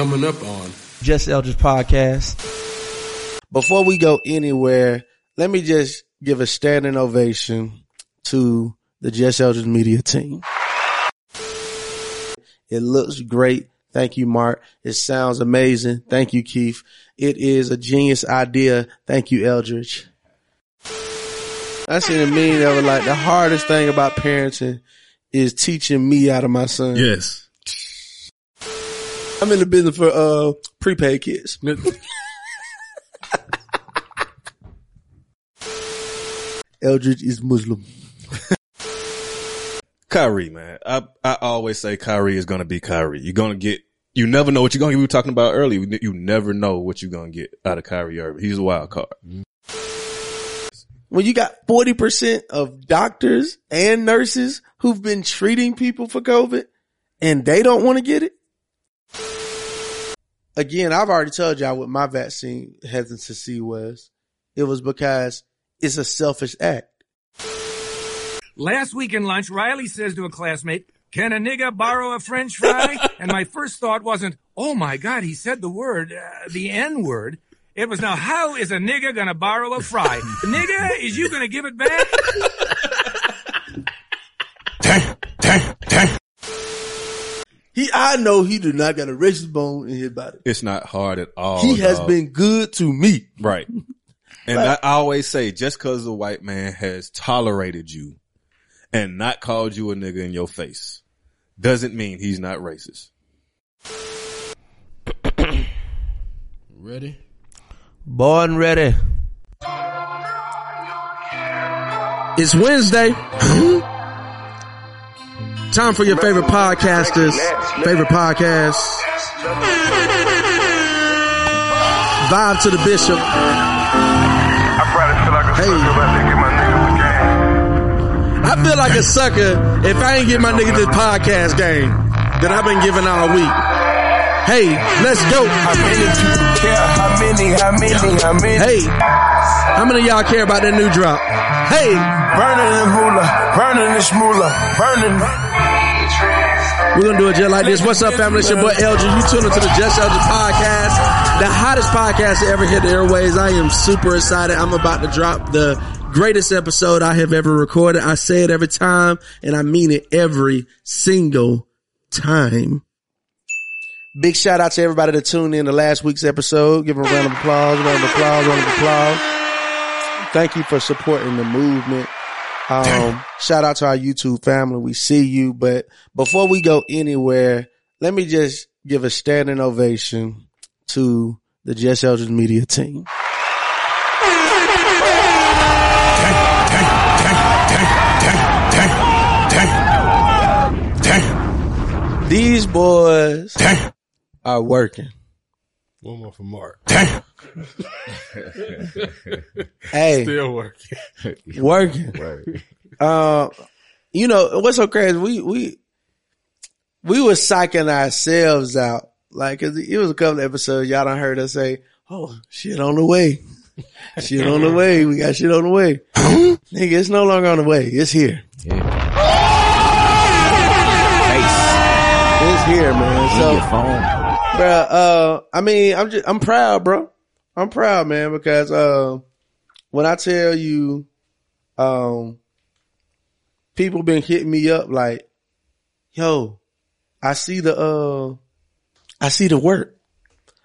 coming up on Just Eldridge Podcast. Before we go anywhere, let me just give a standing ovation to the Just Eldridge media team. It looks great. Thank you, Mark. It sounds amazing. Thank you, Keith. It is a genius idea. Thank you, Eldridge. I seen a meme that was like the hardest thing about parenting is teaching me out of my son. yes. I'm in the business for uh prepaid kids. Eldridge is Muslim. Kyrie, man. I, I always say Kyrie is going to be Kyrie. You're going to get, you never know what you're going to get. We were talking about earlier. You never know what you're going to get out of Kyrie Irving. He's a wild card. When you got 40% of doctors and nurses who've been treating people for COVID and they don't want to get it. Again, I've already told y'all what my vaccine hesitancy was. It was because it's a selfish act. Last week in lunch, Riley says to a classmate, can a nigga borrow a french fry? and my first thought wasn't, oh my God, he said the word, uh, the N word. It was now, how is a nigga gonna borrow a fry? nigga, is you gonna give it back? He, I know he do not got a racist bone in his body. It's not hard at all. he has been good to me. Right. And I, I always say, just cause a white man has tolerated you and not called you a nigga in your face doesn't mean he's not racist. Ready? Born ready. It's Wednesday. Time for your favorite podcasters, favorite podcasts. Vibe to the bishop. Hey. I feel like a sucker if I ain't get my nigga this podcast game that I've been giving out all week. Hey, let's go. How many people care? How many? How many? How many? Hey, how many of y'all care about that new drop? Hey, Burning and ruler, burning and schmooler, burning. We're gonna do it just like this. What's up, family? It's your boy Elgin. You tune into the Just Elgin podcast, the hottest podcast to ever hit the airways. I am super excited. I'm about to drop the greatest episode I have ever recorded. I say it every time, and I mean it every single time. Big shout out to everybody that tuned in to last week's episode. Give them a round of applause, round of applause, round of applause. Thank you for supporting the movement. Um, shout out to our YouTube family. We see you. But before we go anywhere, let me just give a standing ovation to the Just Eldridge media team. These boys are working. One more for Mark. Hey, Still working. working. Uh, you know what's so crazy? We we we were psyching ourselves out. Like 'cause it was a couple of episodes y'all done heard us say, "Oh, shit on the way, shit on the way. We got shit on the way." Nigga, it's no longer on the way. It's here. It's here, man. So, bruh, uh, I mean, I'm just, I'm proud, bro. I'm proud, man, because, uh, when I tell you, um, people been hitting me up like, yo, I see the, uh, I see the work.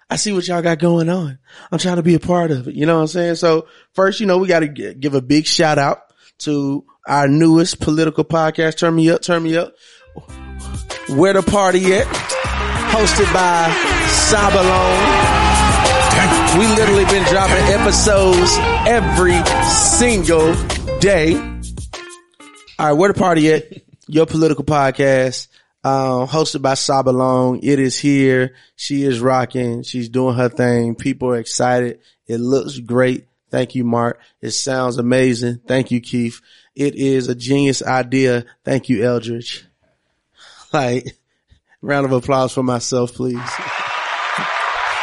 I see what y'all got going on. I'm trying to be a part of it. You know what I'm saying? So first, you know, we got to give a big shout out to our newest political podcast. Turn me up, turn me up. Where the party at? Hosted by Sabalone. We literally been dropping episodes every single day. All right, where the party at? Your political podcast, um, hosted by Sabalone. It is here. She is rocking. She's doing her thing. People are excited. It looks great. Thank you, Mark. It sounds amazing. Thank you, Keith. It is a genius idea. Thank you, Eldridge. Like, round of applause for myself, please.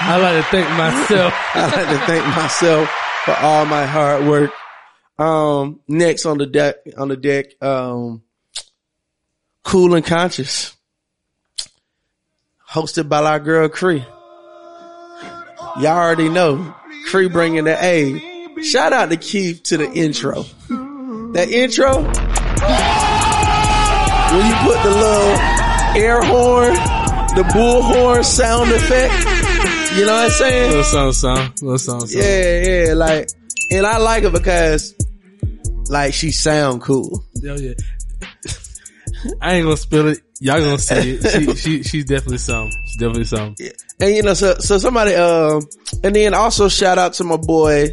I like to thank myself. I like to thank myself for all my hard work. Um, next on the deck, on the deck, um, cool and conscious, hosted by our girl Cree. Y'all already know. Cree bringing the A. Shout out to Keith to the intro. That intro, when you put the little air horn, the bullhorn sound effect, you know what I'm saying? Little song, song, little song, song. Yeah, yeah, like, and I like it because, like, she sound cool. Hell yeah. I ain't gonna spill it. Y'all gonna see it. She, she, she's definitely some. She's definitely some. Yeah. And you know, so, so somebody, um, and then also shout out to my boy.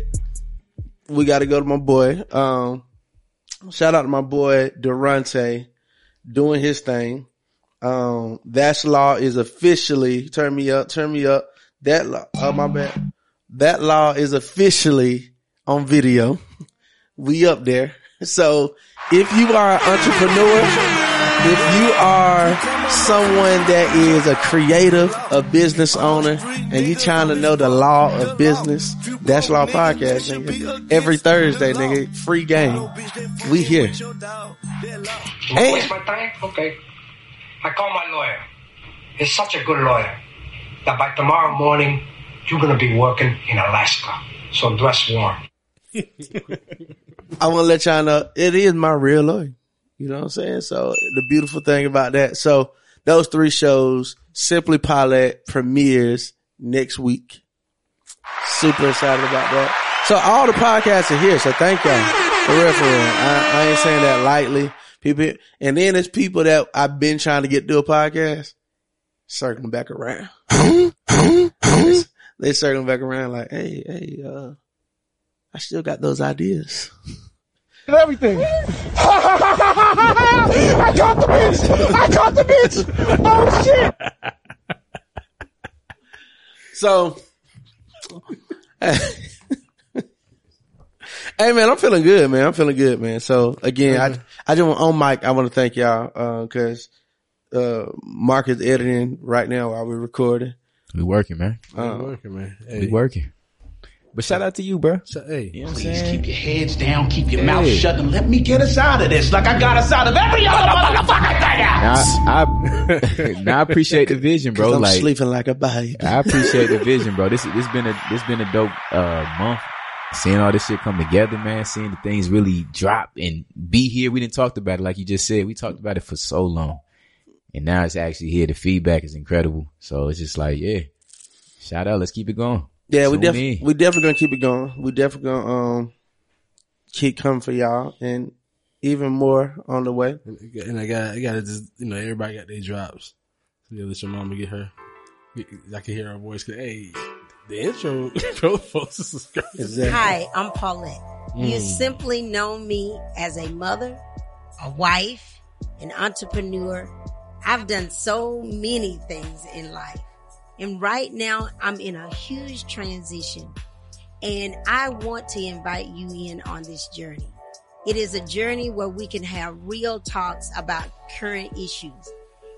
We got to go to my boy. Um, shout out to my boy Durante doing his thing. Um, that's law is officially turn me up, turn me up. That law, oh my bad. That law is officially on video. We up there. So if you are an entrepreneur, if you are someone that is a creative, a business owner, and you trying to know the law of business, that's Law Podcast, nigga. Every Thursday, nigga, free game. We here. And. Okay. I call my lawyer. He's such a good lawyer that by tomorrow morning, you're going to be working in Alaska. So dress warm. I want to let y'all know it is my real lawyer. You know what I'm saying? So the beautiful thing about that. So those three shows, Simply Paulette premieres next week. Super excited about that. So all the podcasts are here. So thank y'all for real, for real. I, I ain't saying that lightly. People, and then there's people that I've been trying to get to a podcast circling back around. they, they circling back around like, Hey, hey, uh, I still got those ideas. And everything. I caught the bitch. I caught the bitch. Oh shit. So, hey man, I'm feeling good, man. I'm feeling good, man. So again, I I just want on mic. I want to thank y'all because uh, Mark is editing right now while we're recording. We working, man. Uh, working, man. We working. But shout out to you, bro. so, hey, You know what I'm Please saying? keep your heads down, keep your mouth shut, and let me get us out of this like I got us out of every other motherfucker thing else. Now, I, now I appreciate the vision, bro. I'm Like sleeping like a baby. I appreciate the vision, bro. This this been a this been a dope uh month. Seeing all this shit come together, man. Seeing the things really drop and be here. We didn't talk about it like you just said. We talked about it for so long, and now it's actually here. The feedback is incredible. So it's just like, yeah, shout out. Let's keep it going. Yeah, we definitely we definitely gonna keep it going. We definitely gonna um keep coming for y'all and even more on the way. and I got, I got to just, you know, everybody got their drops. So you let your mama get her. I can hear her voice. 'cause, Hey, the intro, bro, folks, this is crazy. Exactly. Hi, I'm Paulette. You mm. simply know me as a mother, a wife, an entrepreneur. I've done so many things in life. And right now I'm in a huge transition and I want to invite you in on this journey. It is a journey where we can have real talks about current issues.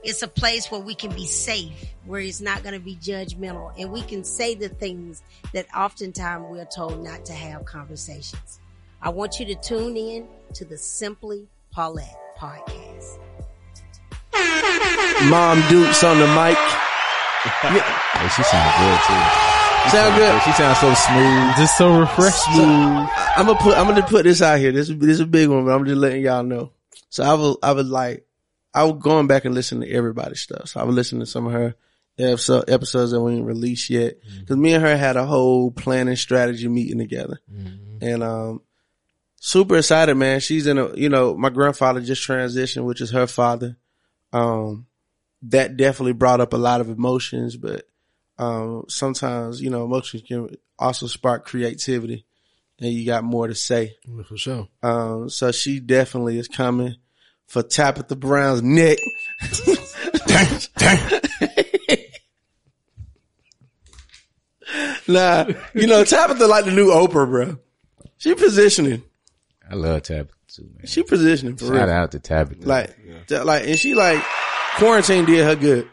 It's a place where we can be safe, where it's not going to be judgmental, and we can say the things that oftentimes we're told not to have conversations. I want you to tune in to the Simply Paulette podcast. Mom Dukes on the mic. Hey, she sounds good too. She Sound good. She sounds so smooth. Just so refreshed. I'm gonna put I'm gonna put this out here. This is this is a big one, but I'm just letting y'all know. So I was I was like I was going back and listening to everybody's stuff. So I was listening to some of her episodes that we didn't release yet because me and her had a whole planning strategy meeting together, and um, super excited, man. She's in a you know my grandfather just transitioned, which is her father. Um, that definitely brought up a lot of emotions, but um, sometimes you know emotions can also spark creativity, and you got more to say. For sure. Um, so she definitely is coming for Tabitha Brown's neck. dang nah, you know Tabitha like the new Oprah, bro. She positioning. I love Tabitha too, man. She positioning for Shout real. out to Tabitha. Like, that- like, and she like quarantine did her good.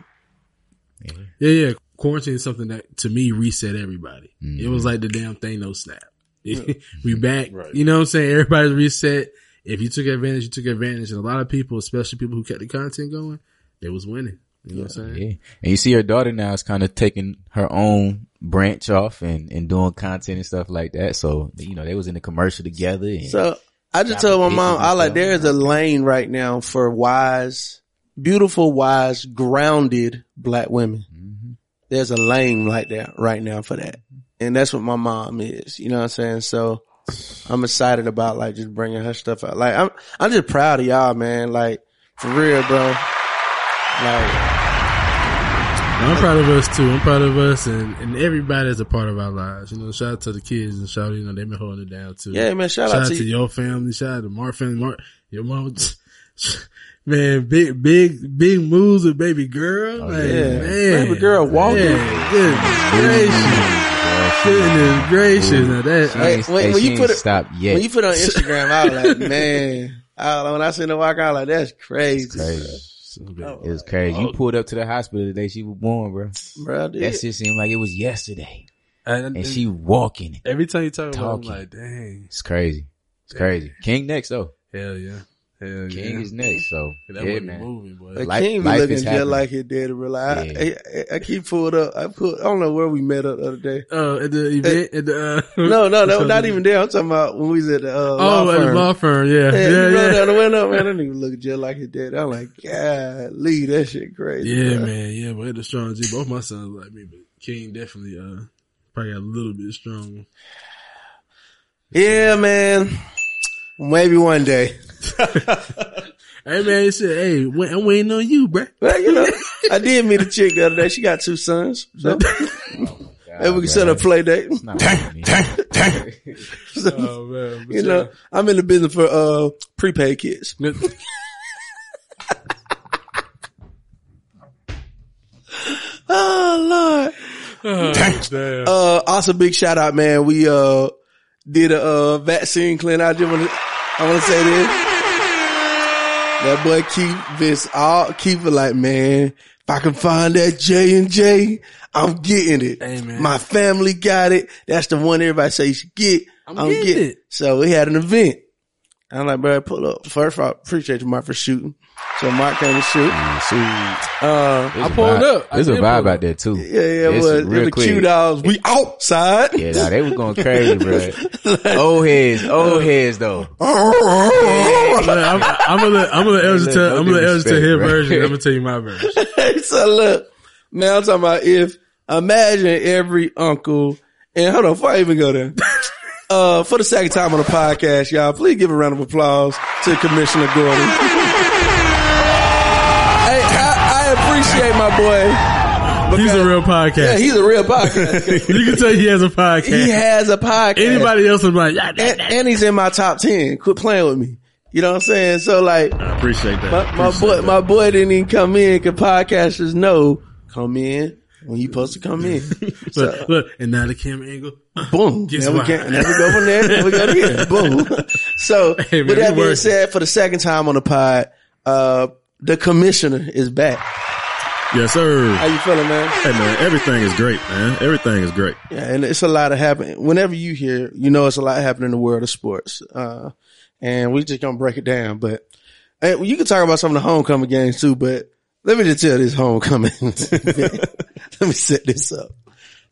Yeah, yeah. Quarantine is something that to me reset everybody. It was mm-hmm. like the damn thing no snap. we back. You know what I'm saying? Everybody's reset. If you took advantage, you took advantage. And a lot of people, especially people who kept the content going, they was winning. You know what I'm saying? Yeah. And you see her daughter now is kind of taking her own branch off and, and doing content and stuff like that. So, you know, they was in the commercial together. And So I just told my mom, I like there is a lane right now for wise, beautiful, wise, grounded black women. Mm-hmm. There's a lane like that right now for that. And that's what my mom is. You know what I'm saying? So I'm excited about like just bringing her stuff out. Like I'm, I'm just proud of y'all, man. Like for real, bro. Like I'm proud of us too. I'm proud of us and, and everybody that's a part of our lives. You know, shout out to the kids and shout out, you know, they've been holding it down too. Yeah, man, shout out to to you. your family. Shout out to Mark family. Mark, your mom, man, big, big, big moves with baby girl. Oh, like, Oh, yeah. man. Baby girl walking. Man, goodness gracious. Goodness gracious. Now that, She Hey, ain't- when- when she you put it- stopped yet. when you put it on Instagram, I was like, man, I, when I seen her walk out, like that's crazy, crazy. Oh, It was crazy. You oh. pulled up to the hospital the day she was born, bro. bro. I. That shit seemed like it was yesterday. and, And she walking. every time you talk about it, I'm like, dang. It's crazy. It's crazy. King next though. Hell yeah. Hell yeah. King is next. So That yeah, wasn't man. moving, boy. Like Life- King be life looking is just happening. like his daddy. Real I, Yeah. I, I keep pulled up. I put. I don't know where we met up the other day. Oh, at the event, at the, uh, No, no, no, not even there. I'm talking about when we was at the uh, law Oh, at the firm. law firm, yeah. Yeah, Yeah, you roll yeah. down the window, man. I don't even look just like he did. I'm like, God, Lee, that shit crazy. Yeah, bro. man, yeah, but the strong G. Both my sons like me, but King definitely uh probably got a little bit stronger. Yeah, man. Maybe one day. Hey man, he said, "Hey, I'm waiting on you, bro. Well, you know, I did meet a chick the other day. She got two sons. So maybe we can set up a play date. Not funny. So, Oh man, you know, I'm in the business for uh prepaid kids. Oh Lord. damn. Uh also big shout out, man. We uh did a uh vaccine clinic. I just wanna I wanna say this. That boy keep this all keep it like, man, if I can find that J and J, I'm getting it. Man. My family got it. That's the one everybody say you should get. I'm I'm, getting getting it. it. So we had an event. I'm like, bro, pull up. First of all, appreciate you, Mark, for shooting. So Mark came to shoot. sweet Uh, I pulled vibe- up. There's a vibe out there too. yeah, yeah, it was. It real was quick. cute dogs. We outside. Yeah, nah, they was going crazy, bro. old heads, old heads though. I'm, I'm gonna let I'm gonna let Elgin tell I'm gonna Elgin tell his version. I'm gonna tell you my version. so look, now I'm talking about if imagine every uncle and hold on, before I even go there. Uh, for the second time on the podcast, y'all, please give a round of applause to Commissioner Gordon. Appreciate my boy. He's a real podcast. Yeah, he's a real podcast. you can tell he has a podcast. he has a podcast. Anybody else would be like, and, and he's in my top ten. Quit playing with me. You know what I'm saying? So like, I appreciate that. my, my Appreciate boy, that. my boy didn't even come in. Cause podcasters know come in when you supposed to come in. So, Look, look, and now the camera angle. boom. Guess Now we, can, now we go from there. Now we go here. Boom. So Hey, man, with that being working. said, for the second time on the pod, uh, the commissioner is back. Yes, sir. How you feeling, man? Hey man, everything is great, man. Everything is great. Yeah, and it's a lot of happening. Whenever you hear, you know, it's a lot happening in the world of sports. Uh, and we just gonna break it down. But and you can talk about some of the homecoming games too. But let me just tell this homecoming. let me set this up.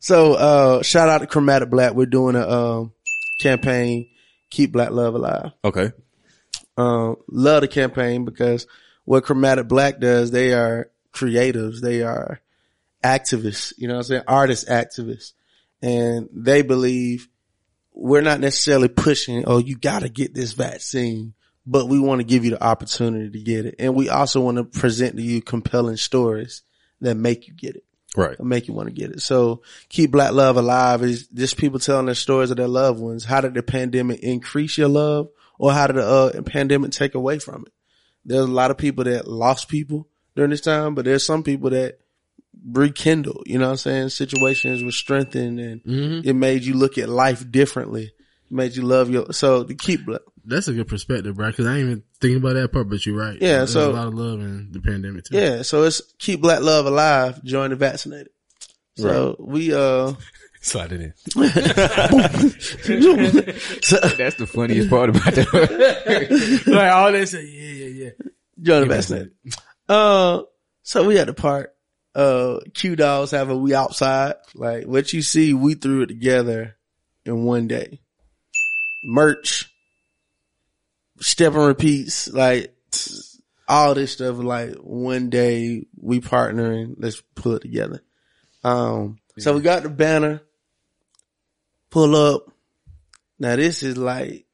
So, uh, shout out to Chromatic Black. We're doing a um, campaign, keep Black Love alive. Okay. Um, love the campaign because what Chromatic Black does, they are creatives. They are activists, you know what I'm saying? Artist activists. And they believe we're not necessarily pushing, oh, you gotta get this vaccine, but we want to give you the opportunity to get it. And we also want to present to you compelling stories that make you get it. Right. Make you want to get it. So keep black love alive is just people telling their stories of their loved ones. How did the pandemic increase your love or how did the uh, pandemic take away from it? There's a lot of people that lost people during this time, but there's some people that rekindled, you know what I'm saying? Situations were strengthened and Mm-hmm. it made you look at life differently. It made you love your, so to keep black. That's a good perspective, bro. Because I ain't even thinking about that part, but you're right. Yeah, There's so- a lot of love in the pandemic too. Yeah. So it's keep black love alive, join the vaccinated. So we, uh, Slide it in. so, That's the funniest part about that. like all they say, yeah, yeah, yeah. Join the vaccinated. Uh, so we at the part. uh, Q Dogs have a We Outside. Like what you see, we threw it together in one day. Merch, step and repeats, like all this stuff. Like one day we partnering, let's pull it together. Um, so we got the banner, pull up. Now this is like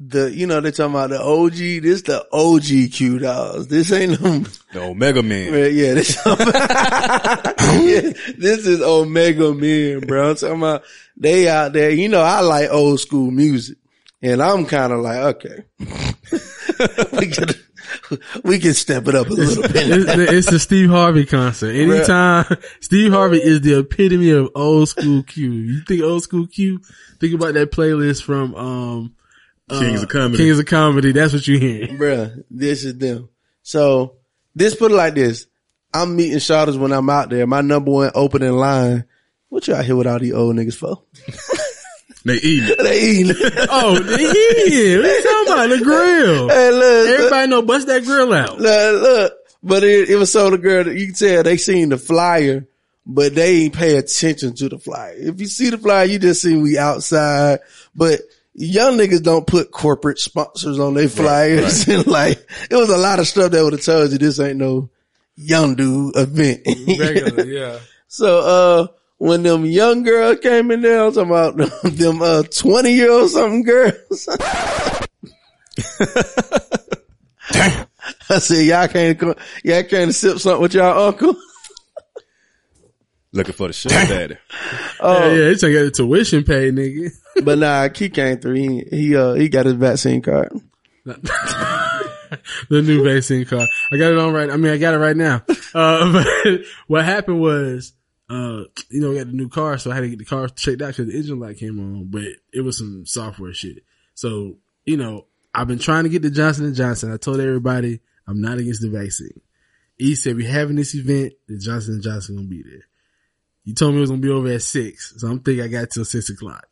the, you know, they're talking about the OG. This the OG Q dogs. This ain't no, The Omega Man. yeah, yeah, this, yeah, this is Omega Man, bro. I'm talking about they out there. You know, I like old school music and I'm kind of like, okay, we can, we can step it up a little bit. the- it's the Steve Harvey concert. Anytime Steve Harvey is the epitome of old school Q. You think old school Q? Think about that playlist from um Kings uh, of Comedy. Kings of Comedy. That's what you hear. Bruh, this is them. So this put it like this. I'm meeting shotters when I'm out there. My number one opening line. What you out here with all these old niggas for? They eat. they eating. Oh, yeah. What you talking about? The grill. Hey, look, Everybody know bust that grill out. look, look. But it, it was so the girl that you can tell they seen the flyer, but they ain't pay attention to the flyer. If you see the flyer, you just see we outside, but young niggas don't put corporate sponsors on their flyers. and like, it was a lot of stuff that would have told you this ain't no young dude event. Regular, yeah. So, uh, when them young girls came in there, I'm talking about them, uh, 20 year old something girls. I said, y'all can't, co- y'all can't sip something with y'all uncle. Looking for the sugar daddy. Oh, yeah, yeah, it's like a tuition paid, nigga. But nah, he came through. He, he, uh, he got his vaccine card. the new vaccine card. I got it on right. I mean, I got it right now. Uh, but what happened was, uh, you know, we got the new car, so I had to get the car checked out because the engine light came on, but it was some software shit. So, you know, I've been trying to get the Johnson and Johnson. I told everybody I'm not against the vaccine. He said we're having this event. The Johnson and Johnson gonna be there. You told me it was gonna be over at six, so I'm thinking I got till six o'clock.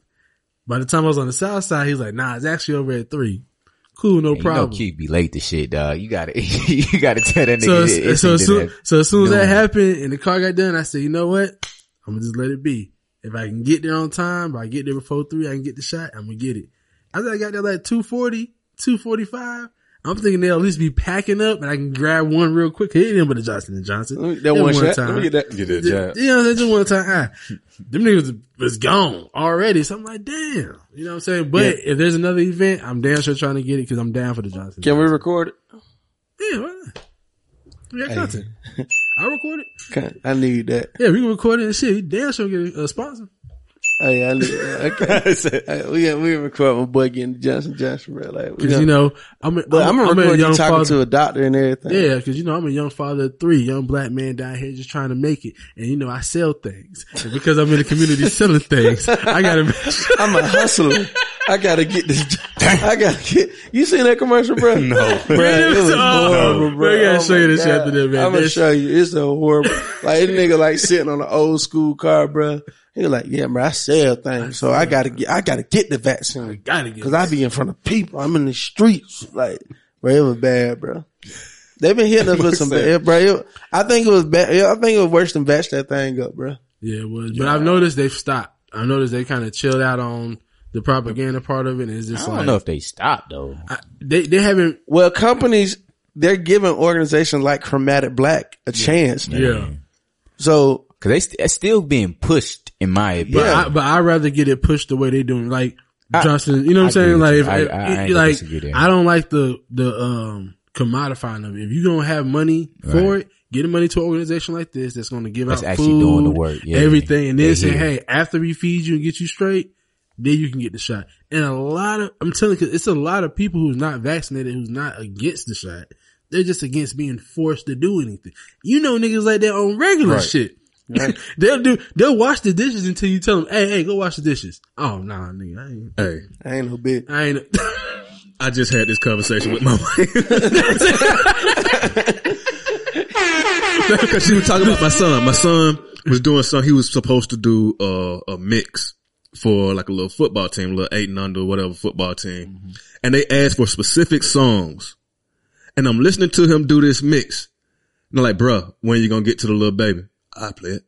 By the time I was on the south side, he was like, "Nah, it's actually over at three. Cool, no You problem." know, Q be late to shit, dog. You gotta, you gotta tell that nigga. So, it's so, as soon, so as soon as that happened and the car got done, I said, you know what? I'm gonna just let it be. If I can get there on time, if I get there before three, I can get the shot. I'm gonna get it. After I got there like 240, 245, I'm thinking they'll at least be packing up and I can grab one real quick. Hit ain't with the Johnson and Johnson. That one shot. Let me get that. Get that Yeah, you know, they just one time. Ah, them niggas was gone already. So I'm like, damn. You know what I'm saying? But Yeah. if there's another event, I'm damn sure trying to get it because I'm down for the Johnson. Can we record it? Yeah, why not? We got Hey. content. I record it. Okay, I need that. Yeah, we can record it and shit. We damn sure get a sponsor. Hey, I that. Okay. Hey, we we record my boy getting Johnson Johnson, bro. Like, we Cause you know, I'm a, but I'm, gonna I'm a you young talking father. to a doctor and everything. Yeah, cause you know, I'm a young father of three, young black man down here just trying to make it. And you know, I sell things. And because I'm in the community selling things, I gotta I'm a hustler. I gotta get this. I gotta get. You seen that commercial, bro? No. bro. It was Oh, horrible, bro. bro, I gotta oh show you this after that, man. I'm gonna show you. It's a horrible. Like this nigga, like sitting on an old school car, bro. He was like, yeah, bro, I sell things, so I gotta get. I gotta get the vaccine I gotta get because I be in front of people. I'm in the streets, like, bro. It was bad, bro. They've been hitting us with some bad, bro. It- I think it was bad. I think it was worse than batch that thing up, bro. Yeah, it was. But I've noticed they've stopped. I've noticed they kind of chilled out on the propaganda part of it. And it's I don't like, know if they stopped though. I- they, they haven't, Well, companies they're giving organizations like Chromatic Black a chance. now. yeah. So Cause they st- still being pushed in my But opinion. I, but I'd rather get it pushed the way they doing. Like Johnson, you know what I'm I saying? Like if, I- if- I- I like. I don't like the the um commodifying of it. If you're gonna have money for it, get the money to an organization like this that's gonna give That's out actually food, doing the work. Yeah, everything, and then say, hey, after we feed you and get you straight, then you can get the shot. And a lot of I'm telling you, it's a lot of people who's not vaccinated, who's not against the shot. They're just against being forced to do anything. You know, niggas like that on regular Right. shit. they'll do. They'll wash the dishes until you tell them, "Hey, hey, go wash the dishes." Oh, nah, nigga, I ain't. Hey, I ain't no bitch. I ain't. I just had this conversation with my wife. Because she was talking about my son. My son was doing something. He was supposed to do uh, a mix for like a little football team, a little eight and under, whatever football team. And they asked for specific songs. And I'm listening to him do this mix. they're like, bruh, when you gonna get to the little baby? I play it.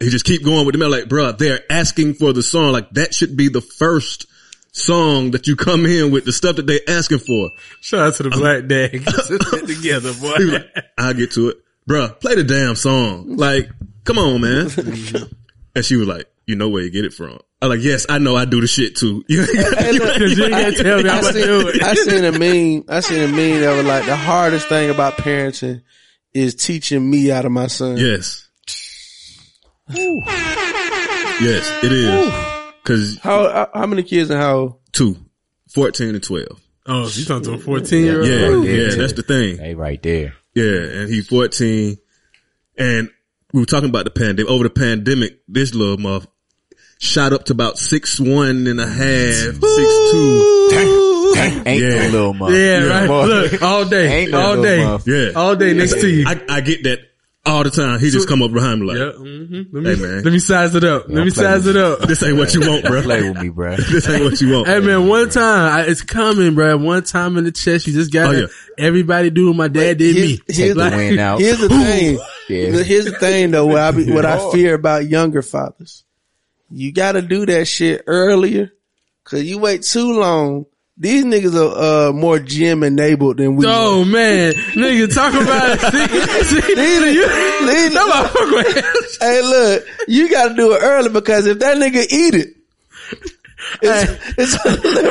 He just keep going with the melody. Like, bruh, they're asking for the song. Like that should be the first song that you come in with the stuff that they asking for. Shout out to the Black Dad. together, boy. Like, I'll get to it. Bruh, play the damn song. Like, come on, man. and she was like, you know where you get it from. I'm like, yes, I know I do the shit too. You ain't gotta- Hey, look, you ain't gotta tell me I'm I seen, do it. I seen a meme. I seen a meme that was like the hardest thing about parenting is teaching me out of my son. Yes. Yes, it is. Cause How how- how many kids and how? two, 14 and 12. Oh, so you talking to a 14 year old? Yeah, yeah, that's the thing. Hey, right there. Yeah, and he 14. And we were talking about the pandemic. Over the pandemic, this little muff shot up to about six one and a half, six two. Ain't Yeah. no little mother. Yeah, right. Look, all day, Ain't no all day, muff. Yeah. all day next to you. I, I get that all the time. He just come up behind me like, Yeah. hmm Let me Hey, man. let me size it up. Let me size it up. this ain't what you want, bro. Play with me, bro. This ain't what you want. Hey man, one time I, it's coming, bro. One time in the chest, you just got Oh, yeah. everybody do what my dad did me. Here's, here's the the, out. here's the thing. Yeah. Here's the thing though. What I be, what I fear about younger fathers, you got to do that shit earlier, cause you wait too long. These niggas are uh, more gym enabled than we. Oh man, nigga, talk about it. See, see, These- you, these- that motherfucker- hey, look, you got to do it early because if that nigga eat it, it's, it's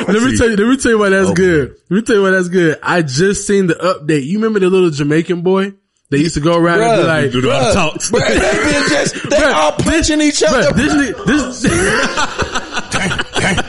Let me tell you. Let me tell you why that's good. Let me tell you why that's good. I just seen the update. You remember the little Jamaican boy? They used to go around and be Bruh, like, Do the Bruh, talks. bruh, they been just they Bruh, all punching each other. Bruh, this, this,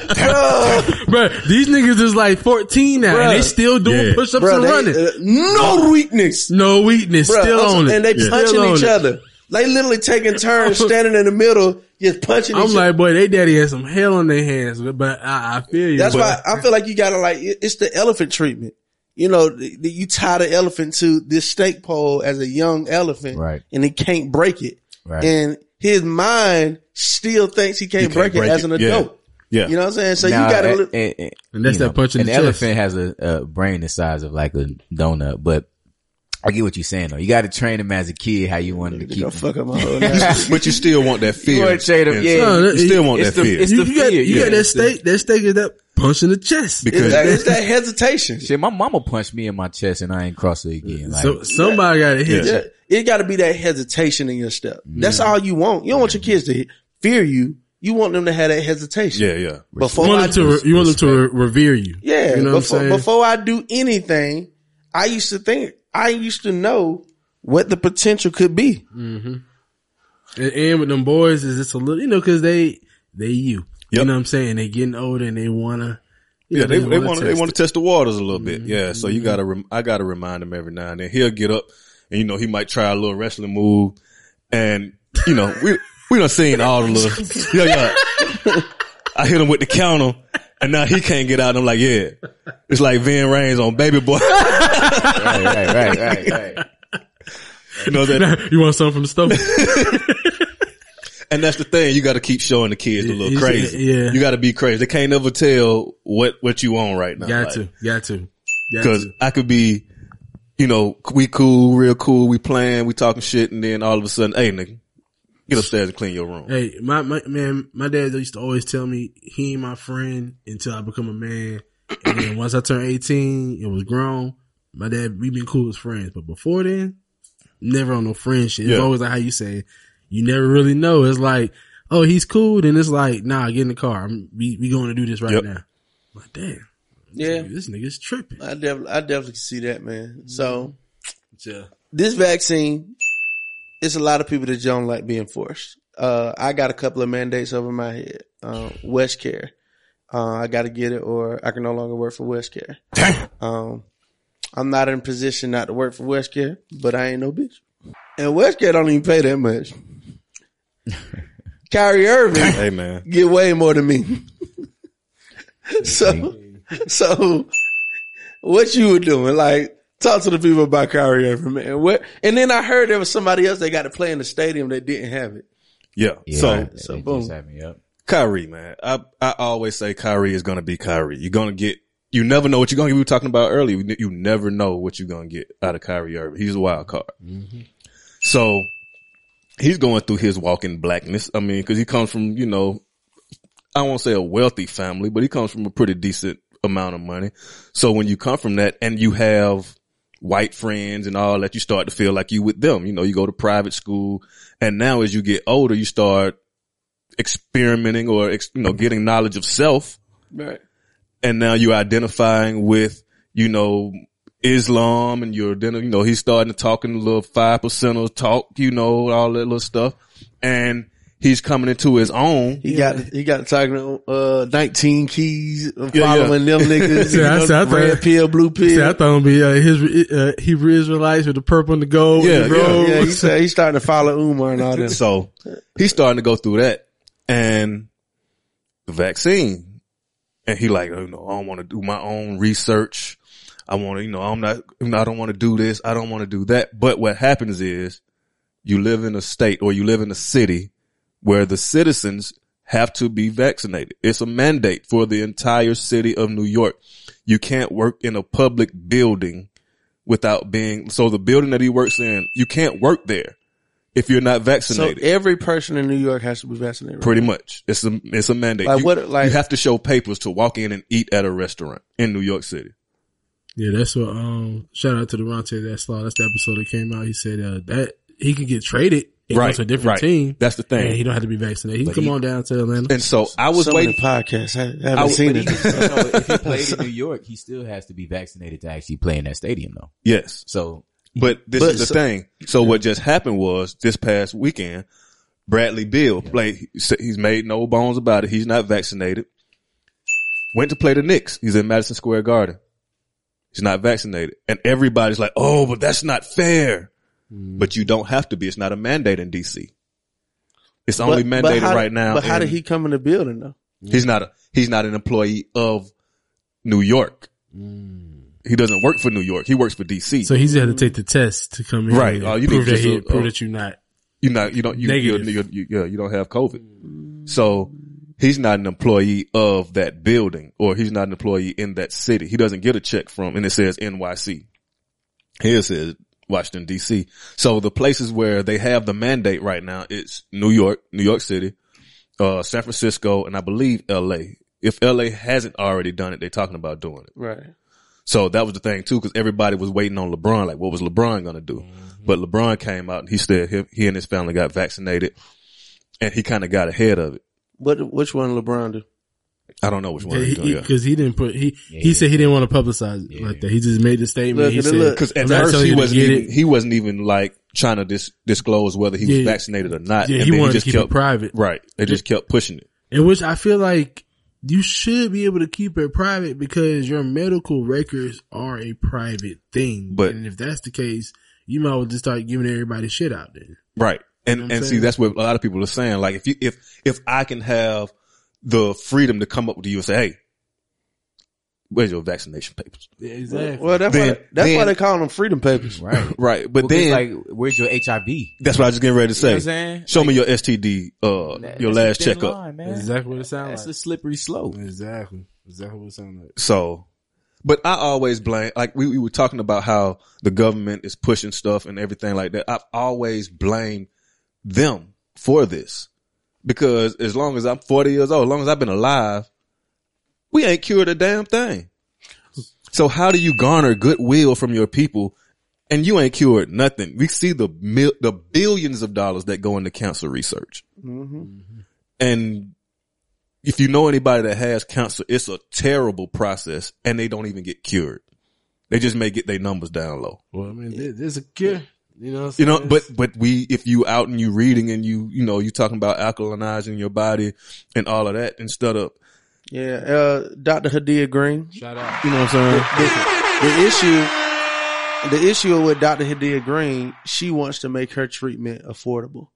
Bruh, bruh, these niggas is like 14 now, and they still doing Yeah. push-ups bruh, and they- running. uh, no weakness. no weakness, Bruh, still I'm- on it. And they Still punching each it. other. They literally taking turns standing in the middle, just punching I'm each like, other. boy, they daddy has some hell on their hands, but I, I feel you. That's but- why I feel like you gotta like, it's the elephant treatment. You know, the, the- you tie the elephant to this stake pole as a young elephant. Right. And he can't break it. Right. And his mind still thinks he can't, can't break, break it as it. an adult. Yeah. You know what I'm saying? So Now, you gotta look. eh, eh, And that's you that punch in An the chest. An elephant has a, a brain the size of like a donut, but I get what you're saying though. You got to train him as a kid how you want him to keep. Don't him. fuck up my whole life. but you still want that fear. You wanna trade him, And yeah. so No, you still want it's that the- fear. it's you, the you got, fear, you yeah. got that steak, that steak is that punch in the chest. because It's that, it's that hesitation. Shit, my mama punched me in my chest and I ain't cross it again. Like, So, somebody got to hit Yeah. you. It got to be that hesitation in your step. That's all you want. You don't want your kids to fear you. You want them to have that hesitation. yeah, yeah. Before You I want them do, to, you want them to re- revere you. yeah, You know what I'm before, saying? before I do anything, I used to think, I used to know what the potential could be. Mm-hmm. And, and with them boys is it's a little, you know, cause they, they you. You know what I'm saying? They getting older and they wanna, Yeah, know, they, they wanna want to they want it. to test the waters a little bit. Mm-hmm. Yeah, so you mm-hmm. gotta rem- I gotta remind him every now and then. He'll get up and you know he might try a little wrestling move, and you know we we done seen all the little yeah yeah. I hit him with the counter, and now he can't get out. And I'm like, yeah, it's like Ving Rhames on Baby Boy. right, right, right, right, right. you know that, you want something from the stove? and that's the thing. You got to keep showing the kids a little Yeah, crazy. yeah. you got to be crazy. They can't ever tell what what you on right now. got Like, to, got to. Got Cause to. I could be, you know, we cool, real cool, we playing, we talking shit, and then all of a sudden, hey nigga, get upstairs and clean your room. Hey, my, my man, my dad used to always tell me he ain't my friend until I become a man. And then once I turned 18, it was grown. My dad, we been cool as friends. But before then, never on no friendship. It's Yeah. always like how you say, you never really know. It's like, oh, he's cool. Then it's like, nah, get in the car. I'm, we, we going to do this right Yep. now. Like, damn. Yeah, This nigga's tripping. I definitely, I definitely can see that, man. So Yeah. this vaccine, it's a lot of people that don't like being forced. Uh, I got a couple of mandates over my head. Uh, West Care. Uh, I got to get it or I can no longer work for West Care. Um, I'm not in a position not to work for West Care, but I ain't no bitch. And West Care don't even pay that much. Kyrie Irving Hey man, get way more than me. so, so what you were doing? Like, talk to the people about Kyrie Irving, man. What? And then I heard there was somebody else that got to play in the stadium that didn't have it. yeah. Yeah, so they so just boom. had me up. Kyrie, man, I I always say Kyrie is gonna be Kyrie. You're gonna get you never know what you're going to get. We were talking about earlier. You- You never know what you're going to get out of Kyrie Irving. He's a wild card. Mm-hmm. So he's going through his walking blackness. I mean, cause he comes from, you know, I won't say a wealthy family, but he comes from a pretty decent amount of money. So when you come from that and you have white friends and all that, you start to feel like you with them. You know, you go to private school and now as you get older, you start experimenting or, you know, getting knowledge of self Right. and now you're identifying with, you know, Islam and you're, then, you know, he's starting to talk in a little five percenters talk, you know, all that little stuff. And he's coming into his own. He got he got talking uh nineteen keys of Yeah, yeah. following them niggas. See, you I- know, see, I thought- red pill, blue pill. See, I thought it'd be uh, his uh, Hebrew Israelites with the purple and the gold. Yeah, and the yeah, yeah, he said he's starting to follow Umar and all that. So he's starting to go through that and the vaccine. And he like, oh, no, I don't want to do my own research. I want to, you know, I'm not, I don't want to do this. I don't want to do that. But what happens is you live in a state or you live in a city where the citizens have to be vaccinated. It's a mandate for the entire city of New York. You can't work in a public building without being, so the building that he works in, you can't work there if you're not So vaccinated. every person in New York has to be vaccinated. Pretty much. It's a, it's a mandate. Like you, what- like- you have to show papers to walk in and eat at a restaurant in New York City. Yeah, that's what. Um, shout out to Durante that slaw. That's the episode that came out. He said uh, that he could get traded and go Right, to a different right. team. That's the thing. And he don't have to be vaccinated. He can But come he- on down to Atlanta. And so I was Some waiting. of the podcasts I haven't I was- seen But he, it. so if he played in New York, he still has to be vaccinated to actually play in that stadium, though. Yes. So But this But is the so- thing. So what just happened was this past weekend, Bradley Beal played. He's made no bones about it. He's not vaccinated. Went to play the Knicks. He's in Madison Square Garden. He's not vaccinated, and everybody's like, "Oh, but that's not fair." But you don't have to be. It's not a mandate in DC. It's only But- but mandated how- right now. But how in- did he come in the building though? He's not a, he's not an employee of New York. He doesn't work for New York. He works for DC. So he's had to take the test to come in. Right. and Uh, you prove need that just he, a- prove uh, that you're not. you not you don't you, you, Negative. you, you yeah you don't have COVID. So he's not an employee of that building or he's not an employee in that city. He doesn't get a check from and it says NYC. Here it says Washington DC. So the places where they have the mandate right now it's New York, New York City, uh, San Francisco, and I believe LA. If LA hasn't already done it, they're talking about doing it. Right. So that was the thing too, because everybody was waiting on LeBron. Like, what was LeBron going to do? But LeBron came out and he said he, he and his family got vaccinated, and he kind of got ahead of it. What which one LeBron do? I don't know which one he's doing. Yeah. Because he, didn't put he he said he didn't want to publicize it like that. He just made the statement. Look he at said. Because at first he wasn't even he wasn't even like trying to dis- disclose whether he was Yeah. vaccinated or not. Yeah, and he wanted to just keep it kept private. Right. They just kept pushing it. In which I feel like you should be able to keep it private because your medical records are a private thing. But- and if that's the case, you might as well just start giving everybody shit out there. Right. And know what I'm and see that's what a lot of people are saying. Like if you if if I can have the freedom to come up with you and say, hey, where's your vaccination papers? Yeah, Exactly. Well, that's Then- why that's why they call them freedom papers. right. Right. But Because, then like, where's your HIV? That's what I was just getting ready to You know what say. I'm saying? Show me your STD, uh, That- your last checkup. line, man. Exactly what it sounds That's like. a slippery slope. Exactly. Exactly what it sounds like. So, but I always blame, like we, we were talking about how the government is pushing stuff and everything like that. I've always blamed them for this because as long as I'm 40 years old, as long as I've been alive, we ain't cured a damn thing. So how do you garner goodwill from your people and you ain't cured nothing? We see the mil- the billions of dollars that go into cancer research. Mm-hmm. And if you know anybody that has cancer, it's a terrible process and they don't even get cured. They just may get their numbers down low. Well, I mean, there's a cure. You know, what I'm You know, saying? but, but we, if you out and you reading and you, you know, you talking about alkalinizing your body and all of that instead of, Yeah, uh, Dr. Hadiyah Green. shout out. you know what I'm saying? The, the issue, the issue with Dr. Hadiyah Green, she wants to make her treatment affordable.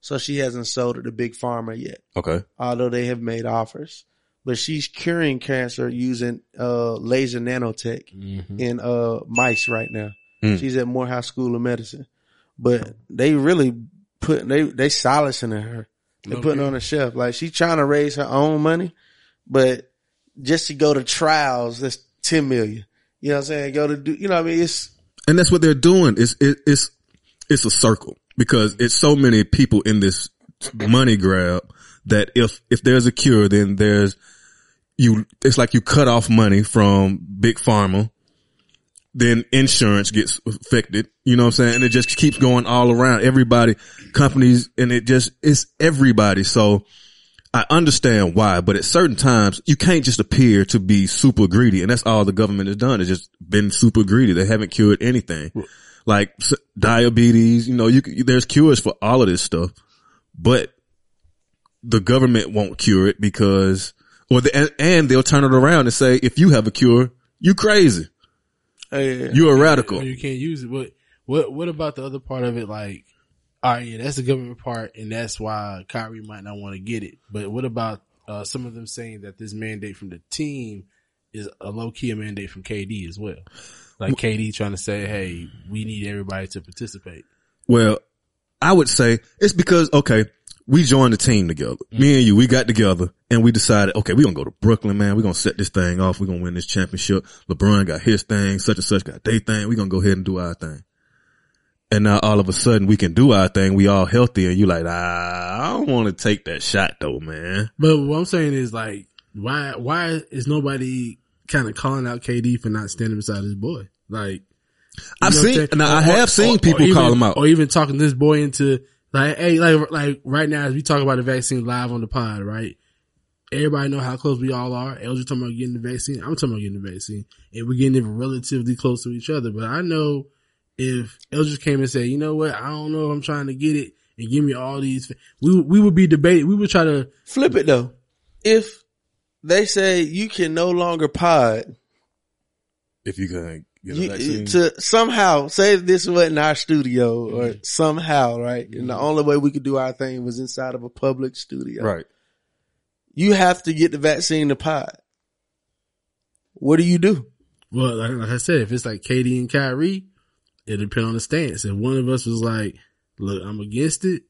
So she hasn't sold it to Big Pharma yet, Okay. although they have made offers. But she's curing cancer using, uh, laser nanotech in, uh, mice right now. Mm. She's at Morehouse School of Medicine. But they really put, they, they solacing her. They're putting her on a shelf. Like she's trying to raise her own money, but just to go to trials, that's ten million. You know what I'm saying? Go to do. You know what I mean? It's and that's what they're doing. It's it, it's it's a circle because it's so many people in this money grab that if if there's a cure, then there's you. It's like you cut off money from big pharma. Then insurance gets affected. You know what I'm saying? And it just keeps going all around. Everybody, companies, and it just it's everybody. So I understand why, but at certain times you can't just appear to be super greedy. And that's all the government has done is just been super greedy. They haven't cured anything like diabetes. You know, you, there's cures for all of this stuff, but the government won't cure it because, or the, and, and they'll turn it around and say, if you have a cure, you crazy. You're a radical. You can't use it. But what what about the other part of it? Like, all right, yeah, that's the government part, and that's why Kyrie might not want to get it. But what about uh, some of them saying that this mandate from the team is a low key a mandate from KD as well? Like KD trying to say, "Hey, we need everybody to participate." Well, I would say it's because, okay, we joined the team together. Me and you, we got together and we decided, okay, we're going to go to Brooklyn, man. We're going to set this thing off. We're going to win this championship. LeBron got his thing, such and such got their thing. We're going to go ahead and do our thing. And now all of a sudden we can do our thing. We all healthy and you like, ah, I don't want to take that shot though, man. But what I'm saying is like, why why is nobody kind of calling out KD for not standing beside his boy? Like, I've know what I'm seen- now, I have seen people even, call him out. or even talking this boy into like, hey, like like right now as we talk about the vaccine live on the pod, right? Everybody know how close we all are. LG talking about getting the vaccine. I'm talking about getting the vaccine, and we're getting it relatively close to each other. But I know if Eldridge came and said, you know what, I don't know if I'm trying to get it and give me all these, we we would be debating. We would try to flip it though. If they say you can no longer pod, If you can you, vaccine. to somehow say this wasn't our studio or mm-hmm. somehow, right? And the mm-hmm. only way we could do our thing was inside of a public studio. Right. You have to get the vaccine to pod. What do you do? Well, like, like I said, if it's like KD and Kyrie, it depend on the stance. If one of us was like, "Look, I'm against it,"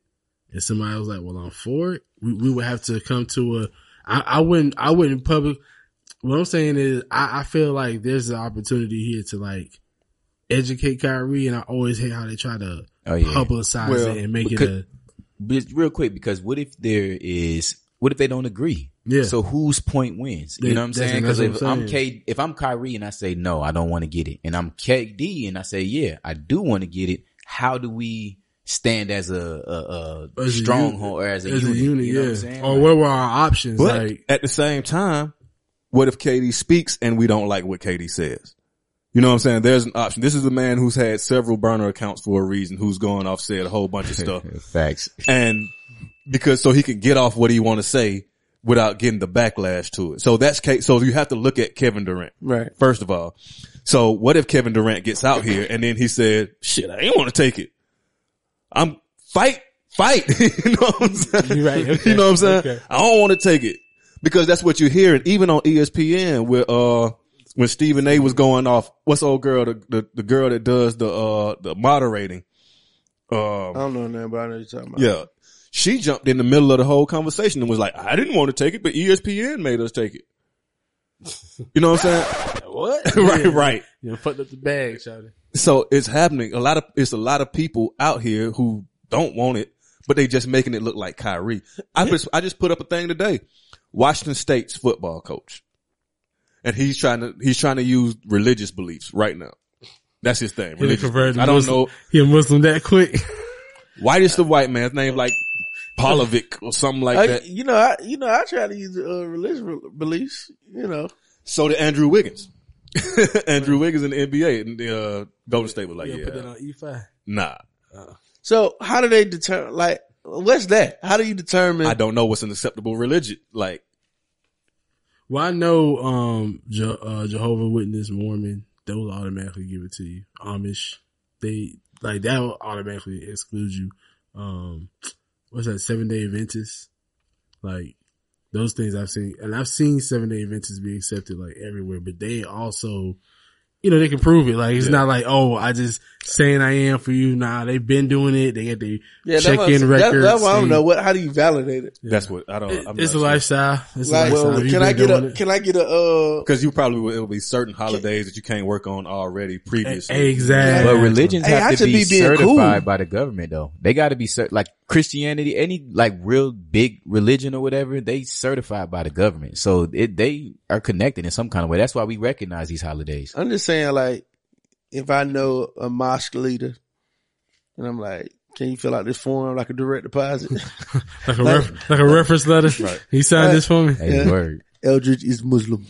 and somebody was like, "Well, I'm for it," we, we would have to come to a. I, I wouldn't. I wouldn't public. What I'm saying is, I, I feel like there's an opportunity here to like educate Kyrie, and I always hate how they try to Oh yeah, publicize it and make it a. But real quick, because what if there is? What if they don't agree? Yeah. So whose point wins? They- You know what I'm saying? Because if I'm I'm. K, if I'm Kyrie and I say no, I don't want to get it, and I'm KD and I say yeah, I do want to get it. How do we stand as a a, a As a stronghold unit. or as a As a unit? unit, you know what I'm yeah. saying? Or what were our options? But like, at the same time, what if KD speaks and we don't like what KD says? You know what I'm saying? There's an option. This is a man who's had several burner accounts for a reason, who's gone off said a whole bunch of stuff. Facts. And because so he can get off what he want to say without getting the backlash to it. So that's K- so you have to look at Kevin Durant. Right. First of all. So what if Kevin Durant gets out here and then he said, shit, I ain't want to take it. I'm fight, fight. you know what I'm saying? You're right. Okay. You know what I'm saying? Okay. I don't want to take it because that's what you're hearing. Even on ESPN where, uh, when Stephen A was going off, what's old girl, the, the, the girl that does the, uh, the moderating? Um, I don't know nothing, but I know what you're talking about. yeah. She jumped in the middle of the whole conversation and was like, I didn't want to take it, but ESPN made us take it. You know what I'm saying? what? right, Yeah. right. You know, fucked up the bag, shawty. So it's happening. A lot of, it's a lot of people out here who don't want it, but they just making it look like Kyrie. I just, I just put up a thing today. Washington State's football coach. And he's trying to, he's trying to use religious beliefs right now. That's his thing. He religious converted. I don't Muslim- know. He a Muslim that quick. Whitest the white man's name like Polovic or something like I- that. You know, I you know, I try to use uh, religious beliefs. You know, So did Andrew Wiggins. Andrew Wiggins in the NBA and the uh, Golden State was like, Yeah, yeah, put that on E5. nah. so how do they determine? Like, what's that? How do you determine? I don't know what's an acceptable religion. Like, Well, I know um Je- uh, Jehovah Witness, Mormon, they will automatically give it to you. Amish, they like that will automatically exclude you. Um, what's that? Seven Day Adventist, like those things I've seen, and I've seen Seven Day Adventists be accepted like everywhere, but they also you know, they can prove it. Like, it's not like, oh, I just saying I am for you. Nah, they've been doing it. They get the Yeah, check in what, that, records. that's why I don't know what. How do you validate it? That's what I don't. I'm It's a lifestyle. It's Like, a lifestyle. You've can I get a? it. Can I get a? Uh, Because you probably will, it'll be certain holidays that you can't work on already previously. Exactly. But religions Hey, I have to be, be certified cool. by the government though. They got to be cert- like Christianity, any like real big religion or whatever, they certified by the government. So it, they are connected in some kind of way. That's why we recognize these holidays. I'm just saying, like, if I know a mosque leader, and I'm like, can you fill out this form like a direct deposit? Like a, ref- like a reference letter. He signed this for me. Hey, Yeah. word. Eldridge is Muslim.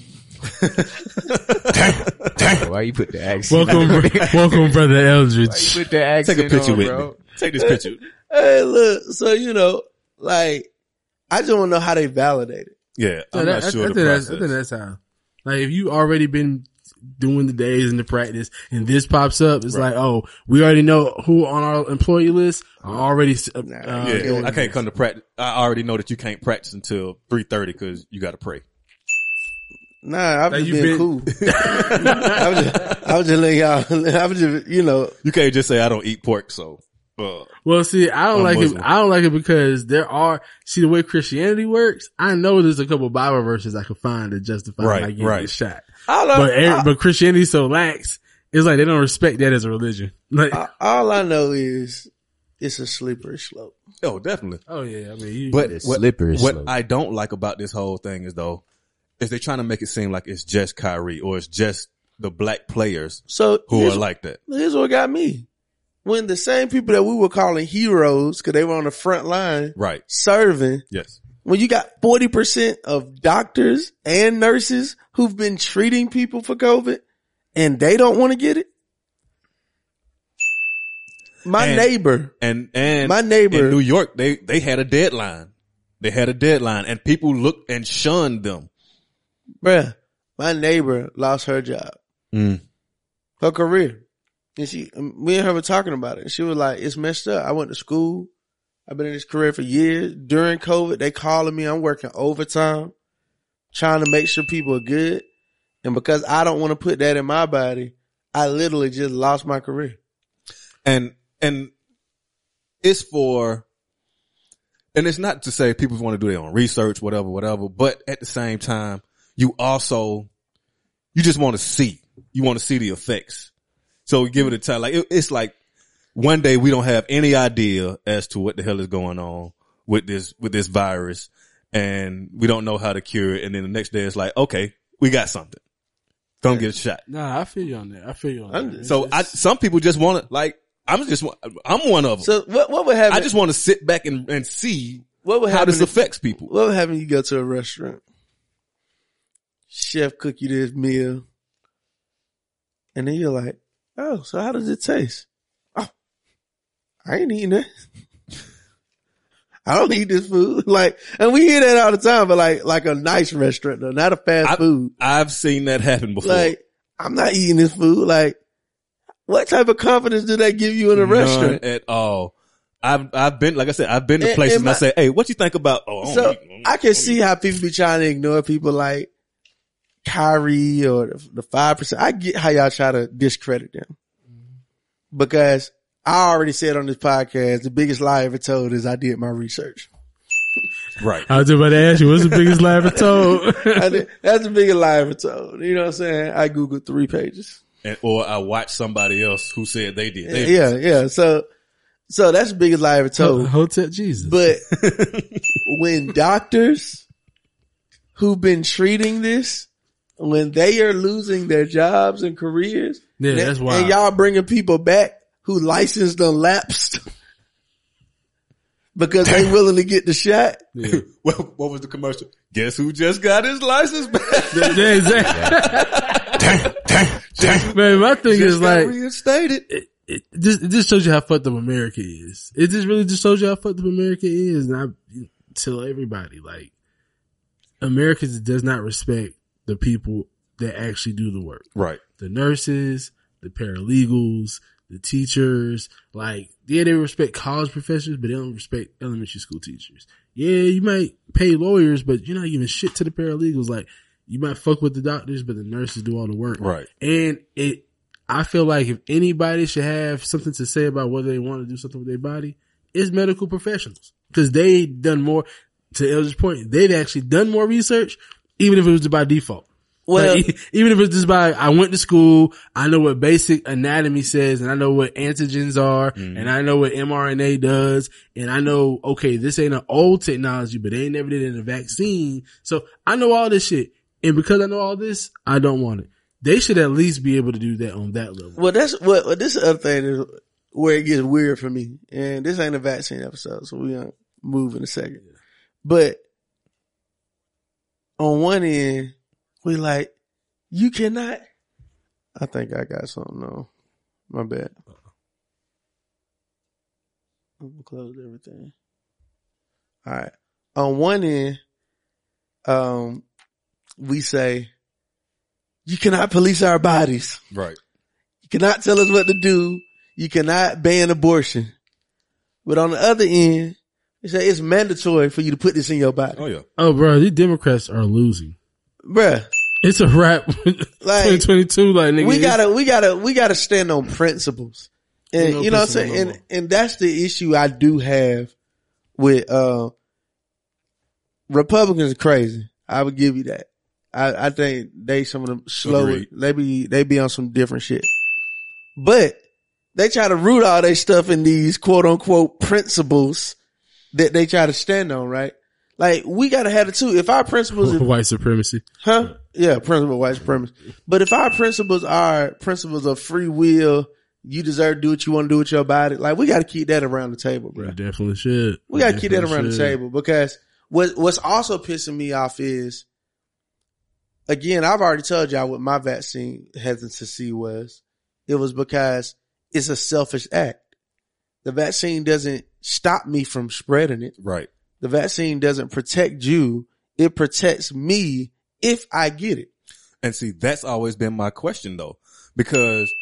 Why you put the accent? Welcome, br- welcome, brother Why you Eldridge. put the accent Take a picture on, with bro? me. Take this picture. Hey, look. So you know, like, I just want to know how they validate it. Yeah, I'm that- not sure I the think that's, I think that's how. Like, if you already been doing the days and the practice, and this pops up, it's like, oh, we already know who on our employee list are already. Uh, uh, yeah, doing I can't come to practice. I already know that you can't practice until three thirty because you got to pray. Nah, I've Like, just you been, been- cool. I was just, I was just letting y'all. I was just, you know, You can't just say I don't eat pork. So, uh, Well, see, I don't I'm like Muslim. it. I don't like it because there are, see the way Christianity works, I know there's a couple Bible verses I could find to justify Right, like getting right. shot. All I, But, every- all, but Christianity's so lax, it's like they don't respect that as a religion. Like, all I know is it's a slippery slope. oh, definitely. oh yeah, I mean, you, But It's what, slippery what slope. I don't like about this whole thing is though, is they're trying to make it seem like it's just Kyrie or it's just the black players So who here's, are like that. here's what got me. When the same people that we were calling heroes because they were on the front line Right. serving, Yes. When you got 40% of doctors and nurses who've been treating people for COVID and they don't want to get it. My And- neighbor, And, and My neighbor- in New York, they, they had a deadline. They had a deadline and people looked and shunned them. bruh, my neighbor lost her job, Mm. her career. And she, me and her were talking about it. And she was like, it's messed up. I went to school. I've been in this career for years. During COVID, they calling me. I'm working overtime, trying to make sure people are good. And because I don't want to put that in my body, I literally just lost my career. and and it's for and it's not to say people want to do their own research whatever whatever but at the same time you also you just want to see you want to see the effects so we give it a time like it, it's like one day we don't have any idea as to what the hell is going on with this with this virus and we don't know how to cure it and then the next day it's like okay we got something don't get a shot nah, I feel you on that. I feel you on I'm- that. so I, some people just want to like I'm just I'm one of them. So what, what would happen? I just want to sit back and, and see what would how this if- affects people. What would happen? if You go to a restaurant, chef cook you this meal, and then you're like, "Oh, so how does it taste?" I ain't eating that. I don't eat this food. Like, and we hear that all the time, but like, like a nice restaurant though, not a fast I- food. I've seen that happen before. Like, I'm not eating this food. Like, what type of confidence do they give you in a None restaurant? at all. I've I've been like I said I've been to And- places and and, I say, hey, what you think about? Oh, I don't So eat- don't I can see eat. how people be trying to ignore people like Kyrie or the- the five percent. I get how y'all try to discredit them mm-hmm. because I already said on this podcast the biggest lie ever told is I did my research. right. I was about to ask you, what's the biggest lie ever told? I did, that's the biggest lie ever told. You know what I'm saying? I googled three pages. And, or I watched somebody else who said they did. They Yeah, yeah. So, so that's the biggest lie ever told. Hotel Jesus. But when doctors who've been treating this, when they are losing their jobs and careers, Yeah, and- that's wild. and y'all bringing people back who licensed them lapsed because they willing to get the shot. Yeah. what, what was the commercial? Guess who just got his license back? yeah, exactly. Man, my thing just is like, reinstated. it, it just it just shows you how fucked up America is. It just really just shows you how fucked up America is, and I tell everybody like, America does not respect the people that actually do the work. Right. The nurses, the paralegals, the teachers. Like, yeah, they respect college professors, but they don't respect elementary school teachers. Yeah, you might pay lawyers, but you're not giving shit to the paralegals. Like, You might fuck with the doctors, but the nurses do all the work. Right. And it, I feel like if anybody should have something to say about whether they want to do something with their body, it's medical professionals. Cause they done more, to Elder's point, they've actually done more research, even if it was by default. Well- even if it's just by, I went to school, I know what basic anatomy says, and I know what antigens are, mm-hmm. and I know what mRNA does, and I know, okay, this ain't an old technology, but they ain't never did it in a vaccine. So I know all this shit. And because I know all this, I don't want it. They should at least be able to do that on that level. Well, that's what, well, this other thing is where it gets weird for me. And this ain't a vaccine episode, so we're going to move in a second. But on one end, we like, you cannot, I think I got something on. My bad. I'm going to close everything. All right. On one end, um, we say, you cannot police our bodies. Right. You cannot tell us what to do. You cannot ban abortion. But on the other end, they say it's mandatory for you to put this in your body. Oh yeah. Oh, bro, these Democrats are losing. Bruh. It's a wrap. Like, 2022, like nigga. we gotta, we gotta, we gotta stand on principles. And No you know what I'm saying? no And, and that's the issue I do have with, uh, Republicans are crazy. I would give you that. I, I think they some of them slow. Agreed. They be, they be on some different shit. But they try to root all their stuff in these quote unquote principles that they try to stand on, right? Like we gotta have it too. If our principles, if, white supremacy. Huh? Yeah, principle white supremacy. But if our principles are principles of free will, you deserve to do what you want to do with your body. Like we got to keep that around the table, bro. We definitely should. We got to keep that definitely around the table because what what's also pissing me off is, again, I've already told y'all what my vaccine hesitancy was. It was because it's a selfish act. The vaccine doesn't stop me from spreading it. Right. The vaccine doesn't protect you. It protects me if I get it. And see, that's always been my question though, because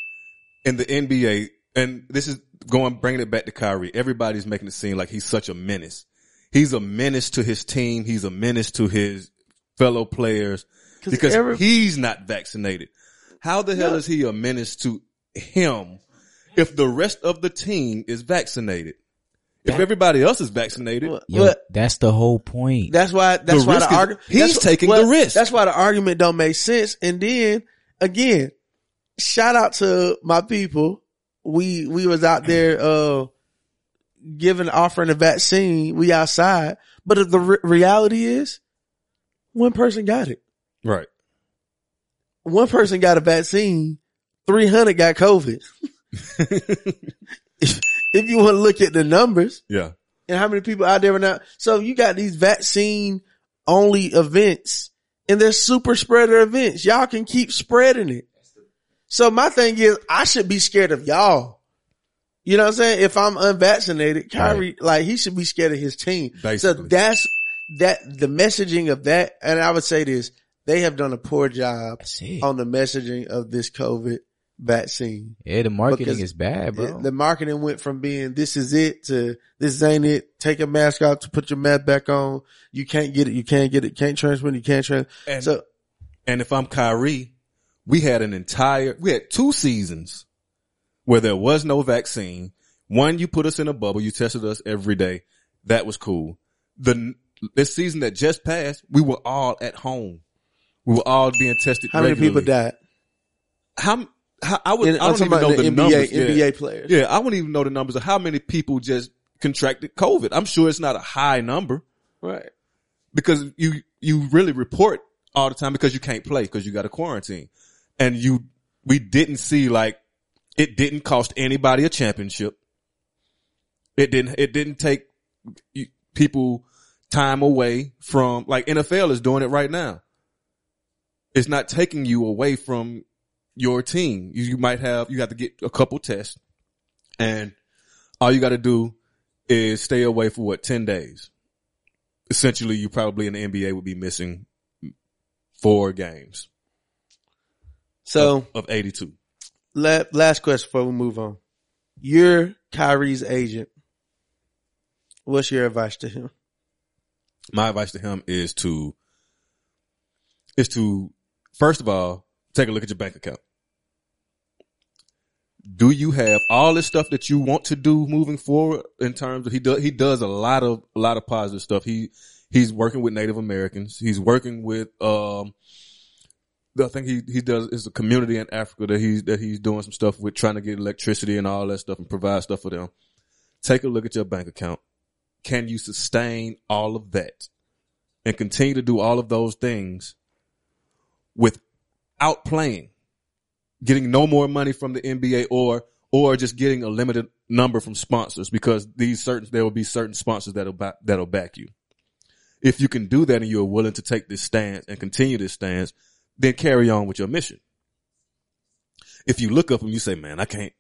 in the NBA, and this is going, bringing it back to Kyrie, everybody's making it seem like he's such a menace. He's a menace to his team. He's a menace to his fellow players because every- he's not vaccinated. How the hell Yeah. is he a menace to him if the rest of the team is vaccinated? If everybody else is vaccinated, Yo, But- that's the whole point. That's why. That's The why risk the is- argument. he's taking the risk. That's why the argument don't make sense. And then again, shout out to my people. We we was out there uh giving offering a vaccine. We outside, but the re- reality is, one person got it. right. One person got a vaccine. Three hundred got COVID. if, you want to look at the numbers, Yeah. and how many people out there are now. So you got these vaccine only events and they're super spreader events. Y'all can keep spreading it. So my thing is I should be scared of y'all. You know what I'm saying? If I'm unvaccinated, Kyrie, like he should be scared of his team. So that's that the messaging of that. And I would say this, they have done a poor job on the messaging of this COVID vaccine. Yeah, the marketing Because is bad, bro. it- the marketing went from being this is it to this ain't it. Take a mask off to put your mask back on. You can't get it. You can't get it. Can't transmit. it, You can't transmit. And- So And if I'm Kyrie, we had an entire, we had two seasons where there was no vaccine. One, you put us in a bubble. You tested us every day. That was cool. The, this season that just passed, we were all at home. We were all being tested. how many people died? How, how I would, In- I don't even know the NBA numbers. Yeah. NBA players. Yeah, I wouldn't even know the numbers of how many people just contracted COVID. I'm sure it's not a high number Right. because you you really report all the time because you can't play because you got a quarantine, and you we didn't see like it didn't cost anybody a championship. It didn't it didn't take people time away from like NFL is doing it right now. It's not taking you away from your team. You, you might have you have to get a couple tests, and all you got to do is stay away for what ten days essentially you probably in the NBA would be missing four games So of 82. la- last question before we move on. You're Kyrie's agent. What's your advice to him? My advice to him is to is to first of all take a look at your bank account. Do you have all this stuff that you want to do moving forward in terms of he does he does a lot of a lot of positive stuff. He he's working with Native Americans. He's working with um I think he he does is a community in Africa that he's that he's doing some stuff with trying to get electricity and all that stuff and provide stuff for them. Take a look at your bank account. Can you sustain all of that and continue to do all of those things without playing, getting no more money from the NBA or or just getting a limited number from sponsors because these certain there will be certain sponsors that'll back, that'll back you. If you can do that and you're willing to take this stance and continue this stance, then carry on with your mission. If you look up and you say, "Man, I can't,"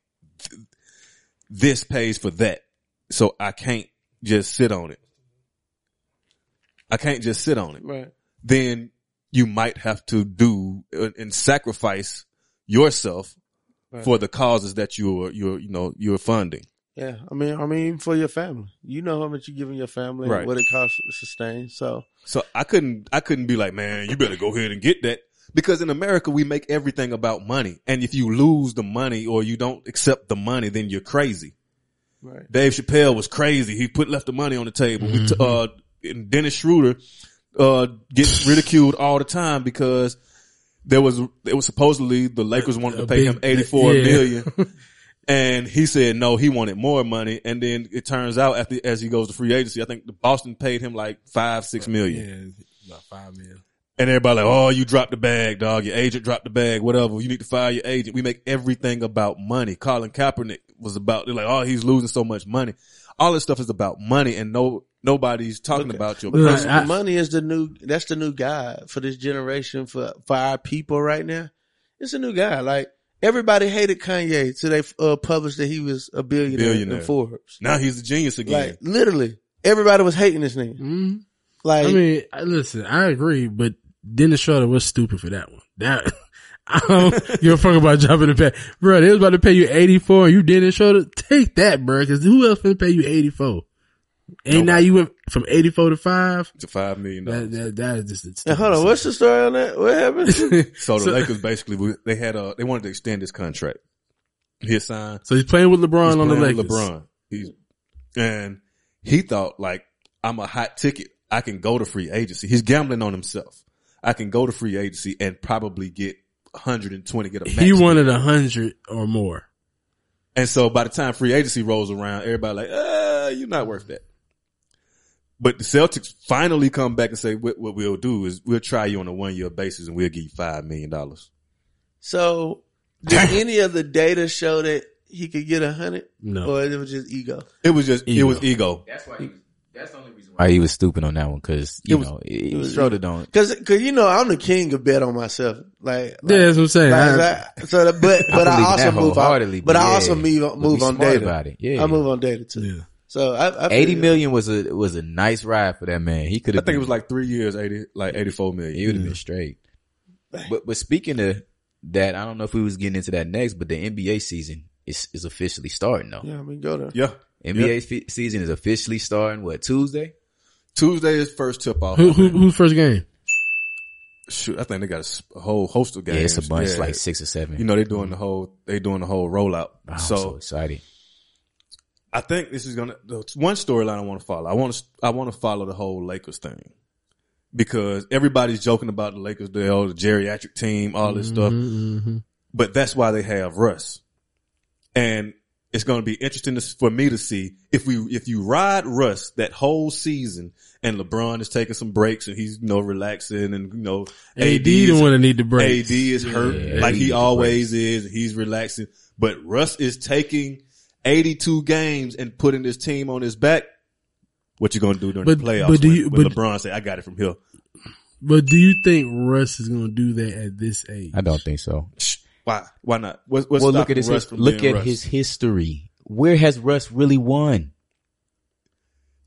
this pays for that, so I can't just sit on it. I can't just sit on it. Right. Then you might have to do uh, and sacrifice yourself Right. for the causes that you're you're you know you're funding. Yeah, I mean, I mean, for your family, you know how much you're giving your family, Right. what it costs to sustain. So, So I couldn't I couldn't be like, man, you better go ahead and get that. Because in America we make everything about money. And if you lose the money or you don't accept the money, then you're crazy. right. Dave Chappelle was crazy. He put left the money on the table. We t- uh, and Dennis Schroeder uh, gets ridiculed all the time because there was it was supposedly the Lakers wanted to pay big- him eighty four yeah. million, and he said no, he wanted more money. And then it turns out after as he goes to free agency, I think the Boston paid him like five six million. Yeah, about five million. And everybody like, oh, you dropped the bag, dog. Your agent dropped the bag, whatever. You need to fire your agent. We make everything about money. Colin Kaepernick was about, they're like, oh, he's losing so much money. All this stuff is about money and no, nobody's talking about your Look, principles. I- money is the new. That's the new guy for this generation for for our people right now. It's a new guy. Like everybody hated Kanye till they uh, published that he was a billionaire, Billionaire. in Forbes. Now he's a genius again. Like literally, everybody was hating this nigga. Mm-hmm. Like I mean, listen, I agree, but Dennis Schroeder was stupid for that one. That I don't give a fuck about jumping the pay, bro. They was about to pay you eighty four, and you didn't show Schroeder. Take that, bro. Because who else gonna pay you eighty four? And now you went from eighty four to five. to five million That, dollars. that, that is just. Now, hold on, what's the story on that? What happened? So the So- Lakers basically, they had a, they wanted to extend his contract. He signed. So he's playing with LeBron He's on the Lakers. with LeBron. He's, and he thought like, I'm a hot ticket. I can go to free agency. He's gambling on himself. I can go to free agency and probably get 120, get a max. He wanted a hundred or more. And so by the time free agency rolls around, everybody like, uh, you're not worth that. But the Celtics finally come back and say, what, what we'll do is we'll try you on a one year basis and we'll give you five million dollars. So, did any of the data show that he could get a hundred? No. or it was just ego. It was just, ego. it was ego. That's why. He, was, that's the only reason why he was stupid on that one because you It was- know it was- Schroeder don't. Cause, cause you know I'm the king of bet on myself. Like, Yeah, that's what I'm saying. like, I- like, so, that, but but I, believe also move on. wholeheartedly, But but I also move move on data. about it. Yeah. I move on data too. Yeah. So I, I feel Eighty you. million was a was a nice ride for that man. He could I have. think it was like three years, 80, like 84 million. He would have been straight. But but speaking of that, I don't know if we was getting into that next, but the NBA season is is officially starting though. Yeah, I mean go there. Yeah. NBA fe- season is officially starting. What Tuesday? Tuesday is first tip off. who, who who's first game? Shoot, I think they got a whole host of games. Yeah, it's a bunch, Yeah. like six or seven. You know, they're doing the whole, they doing the whole rollout. Oh, I'm so, so excited. I think this is gonna, the one storyline I want to follow. I want to, I want to follow the whole Lakers thing because everybody's joking about the Lakers, the, the geriatric team, all this stuff. Mm-hmm. But that's why they have Russ. And it's going to be interesting to, for me to see if we, if you ride Russ that whole season and LeBron is taking some breaks and he's, you know, relaxing and, you know, AD the one that need the break. AD is hurt Yeah, like AD he always is. He's relaxing, but Russ is taking 82 games and putting his team on his back. What you going to do during But- the playoffs but do when, you- when but- LeBron say, I got it from here. But do you think Russ is going to do that at this age? I don't think so. Why? Why not? What's, what's well, look at his Russ his- look at Russ? his history. Where has Russ really won?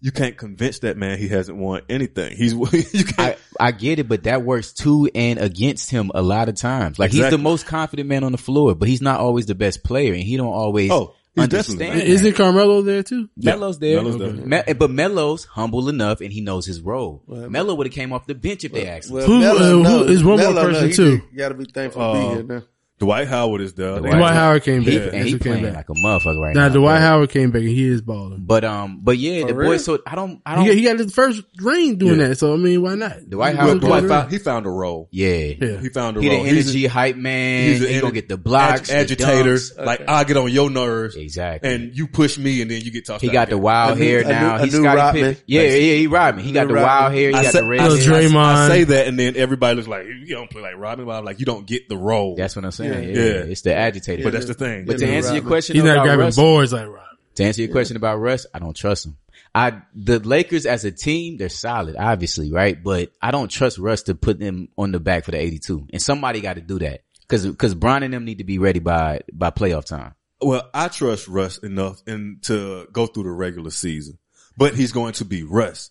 You can't convince that man he hasn't won anything. He's, you can't. I, I get it, but that works to and against him a lot of times. Like he's the most confident man on the floor, but he's not always the best player, and he don't always Oh. He's definitely understand. Is it Carmelo there too? Melo's there, Melo's there. Me- but Melo's humble enough and he knows his role. Melo would have came off the bench if they asked him. Well, Who- Melo uh, who- know- is one more Melo know person he too? did- Gotta be thankful to Uh, be here now. Dwight Howard is there. They- Dwight Howard came He- back. and That's he who came playing back. like a motherfucker right Now now. Dwight but- Howard came back and he is balling. But um, but yeah, For the real? boy. So I don't, I don't. got, he got his first ring doing Yeah. that. So I mean, why not? Dwight He Howard- was Dwight found, he found a role. yeah, Yeah. He found a he the role. He's energy a- hype man. he's He, an gonna get the blocks, the agitator. dunks. Like I get on your nerves, Exactly. and you push me, and then you get tossed. He got the wild A hair a new- now. a He's new Scottie Rodman. Pippen. Yeah, yeah, he Rodman. He got the wild hair. He I got the red I, Little hair. say- Draymond. I say that, and then everybody looks like you don't play like Robin, but I'm like you don't get the role. That's what I'm saying. Yeah. Yeah, Yeah. it's the agitator. but that's the thing. But to Yeah, answer your question He's not about grabbing Russ, boards like Rob. to answer your question about Russ, I don't trust him. I the Lakers as a team, they're solid, obviously, right? But I don't trust Russ to put them on the back for the 82, and somebody got to do that because because Bron and them need to be ready by by playoff time. Well, I trust Russ enough and to go through the regular season, but he's going to be Russ.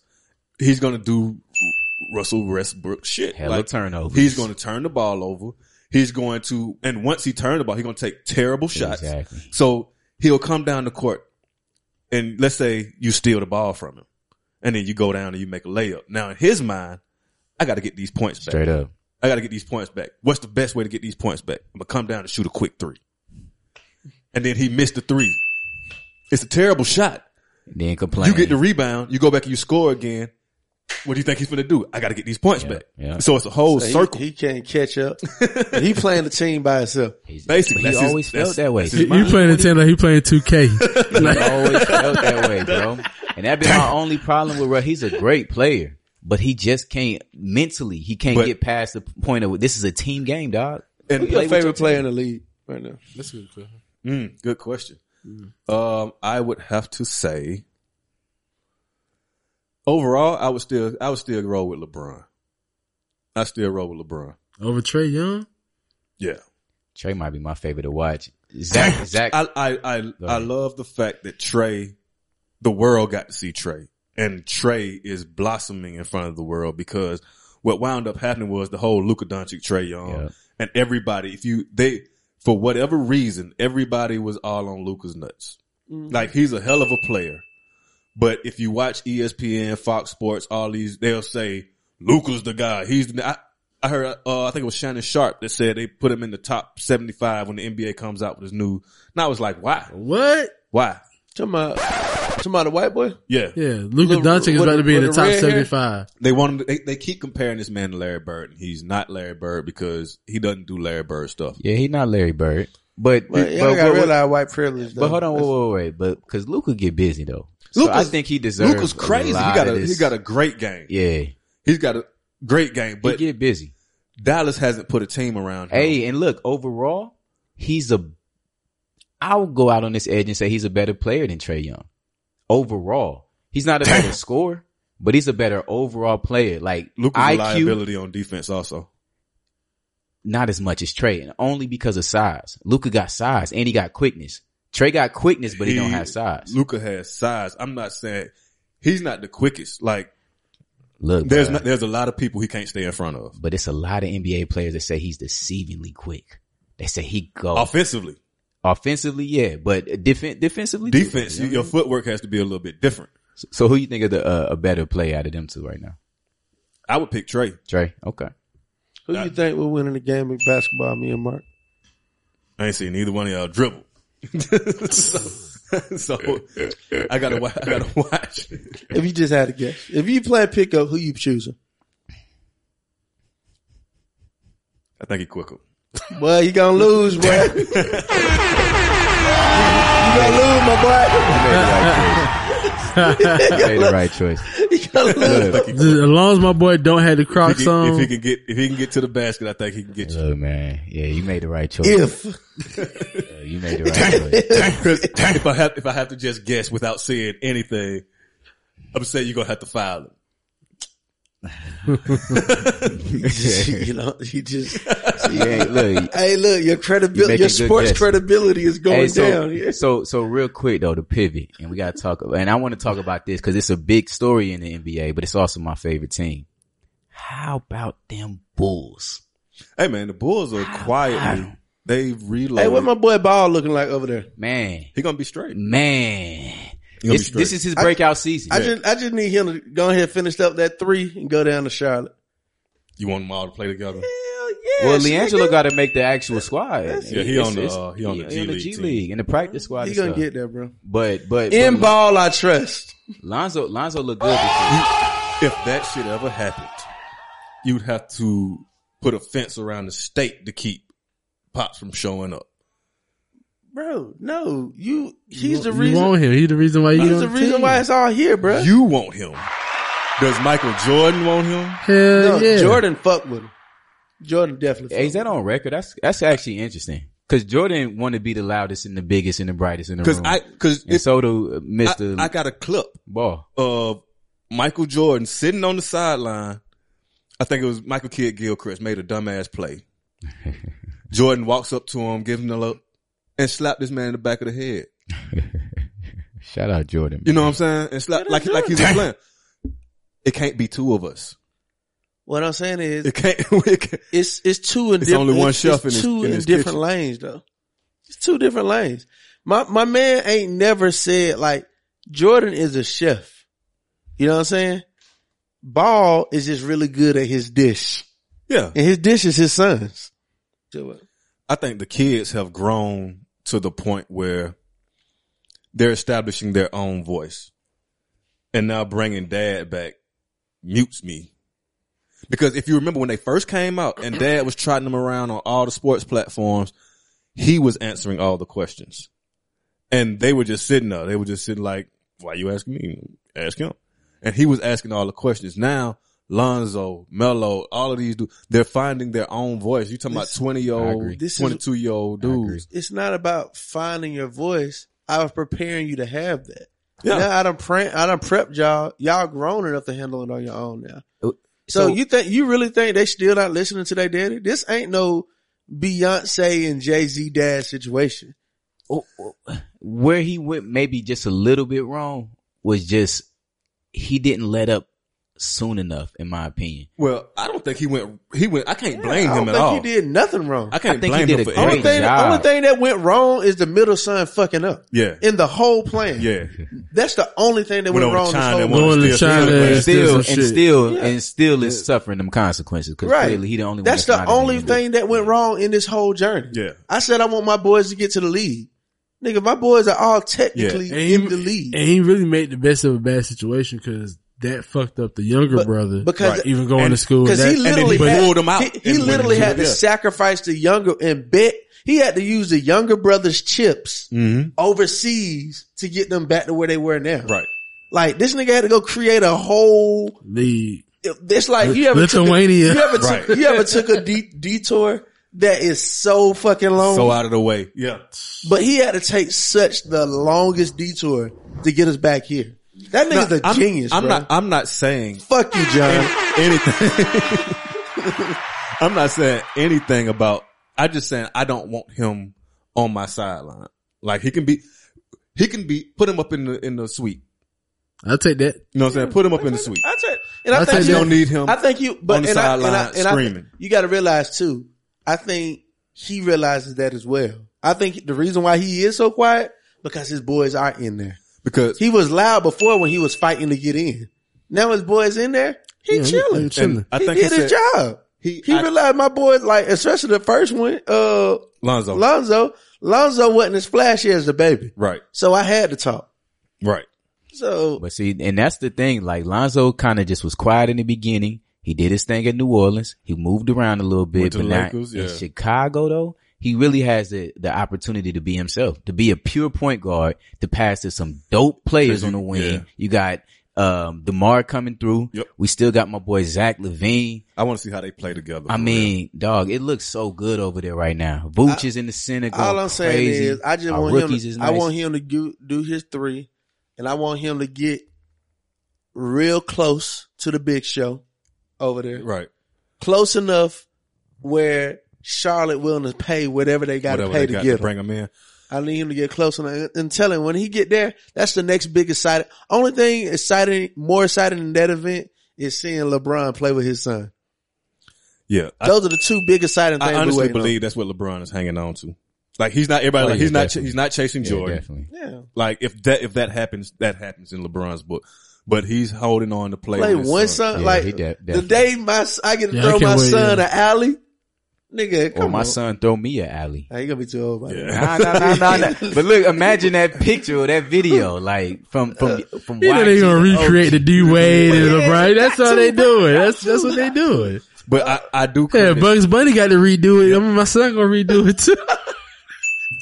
He's going to do Russell Westbrook shit. Hella turnovers. He's going to turn the ball over. He's going to, and once he turns the ball, he's going to take terrible shots. Exactly. So he'll come down the court and let's say you steal the ball from him and then you go down and you make a layup. Now in his mind, I got to get these points back. Straight up. I got to get these points back. What's the best way to get these points back? I'm gonna come down and shoot a quick three. And then he missed the three. It's a terrible shot. Then complain. You get the rebound, you go back and you score again. What do you think he's gonna do? I got to get these points back. yeah. So it's a whole So he- circle. He, can't catch up. he playing the team by himself. He's, Basically, he that's his- always that's- felt that way. that's He, his he mind. playing Nintendo. He playing 2K. He always felt that way, bro. And that been my only problem with Russ. He's a great player, but he just can't mentally. He can't But- get past the point of this is a team game, dog. And Who's your with favorite your player in the league right now? That's a good question. Mm, good question. Um, I would have to say, overall, I would still, I would still roll with LeBron. I still roll with LeBron. Over Trae Young? Yeah. Trae might be my favorite to watch. Zach, Zach, I, I, I, I love the fact that Trae, the world got to see Trae and Trae is blossoming in front of the world because what wound up happening was the whole Luka Doncic, Trae Young Yeah. and everybody, if you, they, for whatever reason, everybody was all on Luka's nuts. Mm-hmm. Like he's a hell of a player. But if you watch ESPN, Fox Sports, all these, they'll say Luka's the guy. He's the, I, I heard, uh, I think it was Shannon Sharpe that said they put him in the top 75 when the NBA comes out with his new, and I was like, why? What? Why? Talking about, talking about the white boy? Yeah. Yeah. Luka Little- Doncic is about to be in the with top the red hair? 75. They want him, to- they, they keep comparing this man to Larry Bird. and He's not Larry Bird because he doesn't do Larry Bird stuff. yeah, he's not Larry Bird, but But y'all gotta realize white privilege. Though. But hold on, wait, wait, wait, but because Luka get busy though, so I think he deserves. Luka's crazy. He got a, he got a great game. yeah. He's got a great game, He but get busy. Dallas hasn't put a team around him. Hey, and look, overall, he's a. I'll go out on this edge and say he's a better player than Trae Young. Overall, he's not a better scorer, but he's a better overall player. Like Luka's IQ, liability on defense also. not as much as Trae, and only because of size. Luka got size and he got quickness. Trae got quickness, but he, don't have size. Luka has size. I'm not saying he's not the quickest. Like Look, there's not, there's a lot of people he can't stay in front of but it's a lot of NBA players that say he's deceivingly quick. They say he go offensively. offensively, yeah, but defen- defensively, too. Defense, your footwork has to be a little bit different. So, so who you think of the uh, a better player out of them two right now? I would pick Trae. Trae, okay. Who do you think will win in the game of basketball? Me and Mark. I ain't seen neither one of y'all dribble. So, so I gotta wa- I gotta watch. If you just had a guess, if you play pickup, who you choosing? I think he quicker. Well, you gonna lose, boy. you gonna lose, my boy. Made the right choice. You gonna lose. As long as my boy don't have the If he, Crocs can, on. if he can get if he can get to the basket, I think he can get you. Look, man, yeah, you made the right choice. If Yeah, you made the right choice. if I have if I have to just guess without saying anything, I'm saying you're gonna have to file him. You know, you just. Yeah, look. Hey, look, your You credibility, your sports credibility is going Hey, so, down. Yeah. so, so real quick though, to pivot, and we gotta talk, and I want to talk about this because it's a big story in the NBA, but it's also my favorite team. How about them Bulls? Hey man, the Bulls are quietly They've reloaded. Hey, what my boy Ball looking like over there? Man, he gonna be straight. man. He gonna be This, this is his breakout season. I just I just need him to go ahead and finish up that three and go down to Charlotte. You want them all to play together? Hell yeah. well, shit, LiAngelo got to make the actual squad. Yeah, he It's- on the, uh, he on the G League G team. League in the practice squad. He gonna stuff. get there, bro. But but In but ball, I trust. Lonzo Lonzo looked good. If that shit ever happened, you'd have to put a fence around the state to keep Pops from showing up. Bro, no, you. He's You the reason. You want him. He's the reason why you He's the the reason team. why it's all here, bro. You want him. Does Michael Jordan want him? Hell no, yeah. Jordan fuck with him. Jordan definitely. Hey, is that on record? That's that's actually interesting. Cause Jordan wanted to be the loudest and the biggest and the brightest in the Cause room. I, cause and it, so do uh, I, Mister I got a clip Ball. of Michael Jordan sitting on the sideline. I think it was Michael Kidd Gilchrist made a dumbass play. Jordan walks up to him, gives him a look, and slapped this man in the back of the head. Shout out Jordan. You know what I'm saying? And slap like like he's a playing. It can't be two of us. What I'm saying is, It can't. It can't it's it's two in It's different. only one it's, shelf it's in his- two in in, different kitchen. lanes though. It's two different lanes. My my man ain't never said like Jordan is a chef. You know what I'm saying? Ball is just really good at his dish, yeah. and his dish is his son's. Do it. I think the kids have grown to the point where they're establishing their own voice. And now bringing dad back mutes me. Because if you remember when they first came out and dad was trotting them around on all the sports platforms, he was answering all the questions. And they were just sitting there. They were just sitting like, why you asking me? Ask him. And he was asking all the questions. Now, Lonzo, Melo, all of these dudes, they're finding their own voice. You talking about 20 year I old, agree. This is- 22 year old dudes. It's not about finding your voice. I was preparing you to have that. Yeah. Now I done pre- I done prepped y'all. Y'all grown enough to handle it on your own now. Uh, so, So- you think you really think they still not listening to their daddy? This ain't no Beyonce and Jay Z dad situation. Oh, oh, where he went maybe just a little bit wrong was just he didn't let up soon enough, in my opinion. Well, I don't think he went, he went, I can't blame I him don't at think all. he did nothing wrong. I can't I think he blame did him a for great only anything. thing, the job. only thing that went wrong is the middle son fucking up. Yeah. In the whole plan. Yeah. That's the only thing that Went went wrong. to This China whole and plan. wanted Going to to steal China China. and Still and still Yeah. and still is suffering them consequences because Right. clearly he the only That's one. the only thing that went wrong in this whole journey. Yeah. I said I want my boys to get to the league. Nigga, my boys are all technically And he, in the league. and he really made the best of a bad situation because that fucked up the younger But- brother. because- right, even going and- to school. Because he then literally he had, pulled them out He, he literally had to yeah. sacrifice the younger and bet he had to use the younger brother's chips Mm-hmm. overseas to get them back to where they were now. Right. Like this nigga had to go create a whole. league. It's like you ever Lithuania. Took a, you ever Right. took, you ever took a de- detour that is so fucking long. So out of the way. Yeah. But he had to take such the longest detour to get us back here. That nigga's Now, a I'm, genius, I'm bro. not, I'm not saying Fuck you, John. anything. I'm not saying anything about, I just saying I don't want him on my sideline. Like he can be, he can be, put him up in the, in the suite. I'll take that. You know what I'm saying? Put him up in the suite. I'll take, and I I think take you don't need him I think you, but on the and I, and I, sideline and I think screaming. you got to realize too. I think he realizes that as well. I think the reason why he is so quiet because his boys are in there. Because He was loud before when he was fighting to get in. Now his boys in there, he Yeah, chilling. he chilling. And I he think did he his job. he, He I- realized my boys, like especially the first one, uh, Lonzo. Lonzo. Lonzo wasn't as flashy as the baby, right. so I had to talk. Right. So But see, and that's the thing. Like Lonzo kind of just was quiet in the beginning. He did his thing at New Orleans. He moved around a little bit, Went to but the now Lakers, in. Chicago though, he really has the, the opportunity to be himself, to be a pure point guard, to pass to some dope players on the wing. Yeah. You got, um, DeMar coming through. Yep. We still got my boy Zach LaVine. I want to see how they play together. I for mean, dog, it looks so good over there right now. Vooch is in the center going all I'm saying crazy. is, I just Our want him. To, is I want him to do, do his three, and I want him to get real close to the big show over there. right. Close enough where Charlotte willing to pay whatever they got to Whatever pay they to got get to him. bring him in. I need him to get close enough and tell him when he get there, that's the next big exciting. Only thing exciting, more exciting than that event is seeing LeBron play with his son. Yeah, I- Those are the two biggest exciting things. I honestly waiting on. believe that's what LeBron is hanging on to. Like he's not everybody. Oh, like yeah, he's not. He's not chasing Yeah, Jordan. definitely. Yeah. Like if that if that happens, that happens in LeBron's book. But he's holding on to play. Play with his one son. son, Yeah, like he de- the day my s- I get to Yeah, throw my wait, son yeah. an alley, nigga. Or my on. son throw me a alley. Nah, you gonna be too old. By Yeah. yeah. Nah, nah, nah, nah, nah. But look, imagine that picture or that video, like from from uh, from. You know they gonna recreate the D Wade and LeBron. That's all they doing. That's that's what they doing. But I, I do. Yeah, Bugs Bunny got to redo it. I mean, my son gonna redo it too.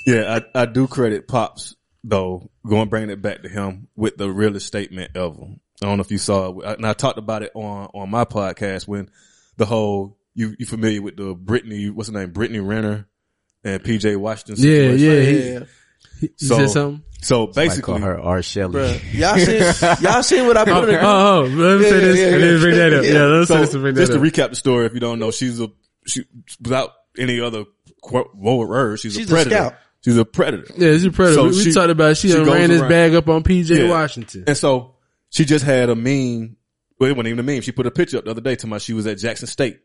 Yeah, I, I do credit Pops though. Going bringing it back to him with the realest statement ever. I don't know if you saw it, and I talked about it on on my podcast when the whole you you familiar with the Brittany what's her name Brittany Renner and PJ Washington. Yeah, situation? yeah. yeah. He, he So said something. so I call basically, her R. Shelley. Bruh, y'all seen y'all seen what I Oh, put in the oh, oh, oh, let me Yeah, say this. yeah, and then bring that up. yeah. Yeah, let's say this and bring just that to recap the story, if you don't know, she's a she without any other quote word, she's, She's a a predator. scout. She's a predator. Yeah, she's a predator. So we, we she- talked about she, she done goes ran his around- bag up on PJ Yeah. Washington. And so she just had a meme. Well, it wasn't even a meme. She put a picture up the other day to my she was at Jackson State.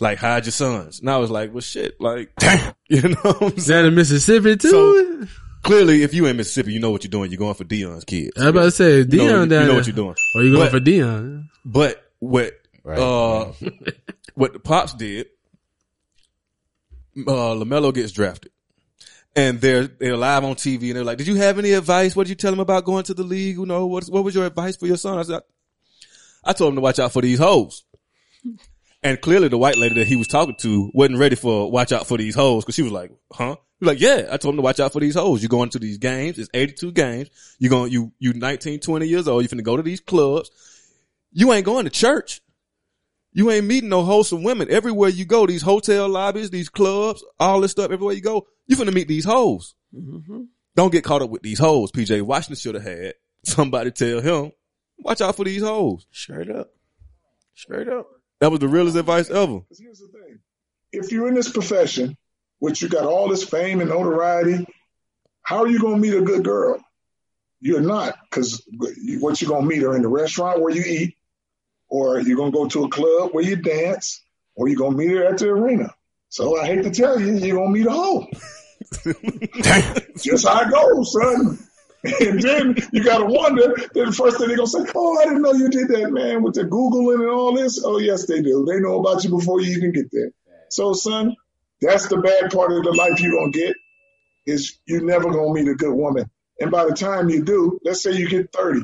Like, hide your sons. And I was like, well, shit. Like, damn, you know what I'm Is saying? that in Mississippi too? So- Clearly, if you in Mississippi, you know what you're doing. You're going for Deion's kids. I was about to say You know, Deion you know what you're doing. Or you going But- for Deion? But what, Right. uh, what the pops did, uh, LaMelo gets drafted. And they're, they're live on TV and they're like, did you have any advice? What did you tell him about going to the league? You know, what, what was your advice for your son? I said, I told him to watch out for these hoes. And clearly the white lady that he was talking to wasn't ready for watch out for these hoes because she was like, huh? He was like, yeah, I told him to watch out for these hoes. You're going to these games. It's 82 games. You're going, you, you 19, 20 years old. You're finna go to these clubs. You ain't going to church. You ain't meeting no wholesome women. Everywhere you go, these hotel lobbies, these clubs, all this stuff, everywhere you go, you finna meet these hoes. Mm-hmm. Don't get caught up with these hoes. PJ Washington should have had somebody tell him, watch out for these hoes. Straight up. Straight up. That was the realest advice ever. Because here's the thing. If you're in this profession, which you got all this fame and notoriety, how are you going to meet a good girl? You're not, because what you're going to meet her in the restaurant where you eat, or you're going to go to a club where you dance, or you're going to meet her at the arena. So I hate to tell you, you're going to meet a hoe. Just how it goes, son. And then you got to wonder, then the first thing they're to say, oh, I didn't know you did that, man, with the Googling and all this. Oh, yes, they do. They know about you before you even get there. So, son, that's the bad part of the life you're to get is you're never to meet a good woman. And by the time you do, let's say you get 30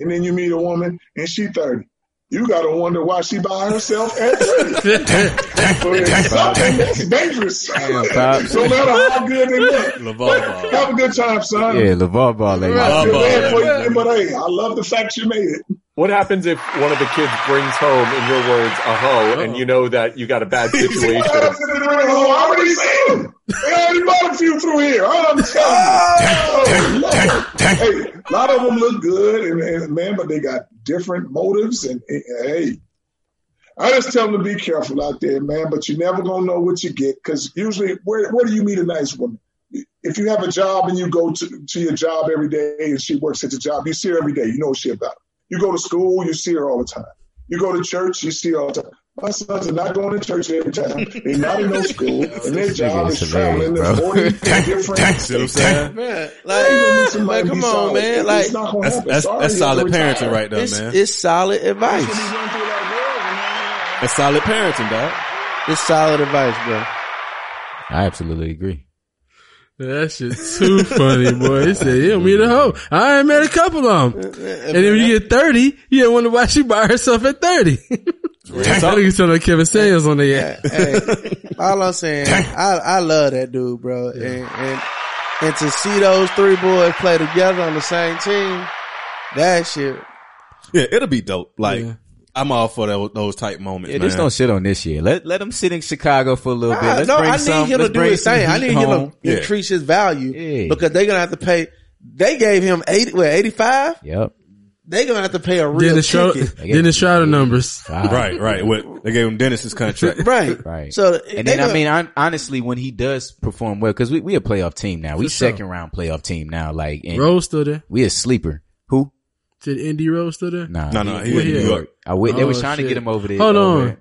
and then you meet a woman and she 30. You got to wonder why she by herself at 30. so that's dangerous. Pops. no matter how good they look. LaVar Ball. Have a good time, son. Yeah, LaVar Ball, lady. I feel Ball, for you, but hey, I love the fact you made it. What happens if one of the kids brings home, in your words, a hoe, and oh. you know that you got a bad situation? I already seen them. They already bought a few through here. I'm telling you. Oh, hey, a lot of them look good, and, and man, but they got different motives. And, and hey, I just tell them to be careful out there, man. But you're never gonna know what you get because usually, where where do you meet a nice woman? If you have a job and you go to, to your job every day and she works at the job, you see her every day. You know what she about. You go to school, you see her all the time. You go to church, you see her all the time. My sons are not going to church every time. They're not in no school, and their job is traveling to hilarious, 40 bro. different See what I'm saying? Man, How you gonna like, somebody man, be come on, solid? man. It's Like, not gonna That's, that's, that's solid gotta parenting right there, it's, man. it's solid advice. He's going through that That's solid parenting, dog. It's solid advice, bro. I absolutely agree. That shit too funny, boy. He said, "Yeah, meet a hoe." I ain't met a couple of them. And then when you get thirty, you don't wonder why she by herself at thirty. I think you sound like Kevin Samuels on there. hey, all I'm saying, I I love that dude, bro, and and and to see those three boys play together on the same team, that shit. Yeah, it'll be dope. Like, Yeah. I'm all for those, those type moments, Yeah, man. just don't shit on this year. Let let him sit in Chicago for a little bit. Let's no, bring I need some. him to do bring his some thing. I heat need him to Yeah. increase his value Yeah. because they're gonna have to pay. They gave him eighty, what eighty five. Yep. They're gonna have to pay a real Dennis Schroeder, ticket, Dennis Schroeder numbers. Five. right, right. What they gave him Dennis's contract. right? Right. So And then I gonna- mean, hon- honestly, when he does perform well, because we we a playoff team now. We For sure. second round playoff team now. Like, and Rose still there. we a sleeper. Who? Did Indy Rose still there? Nah, No, no, he he in New York. I wait, they Oh, was trying to get him over there. Hold over on. there.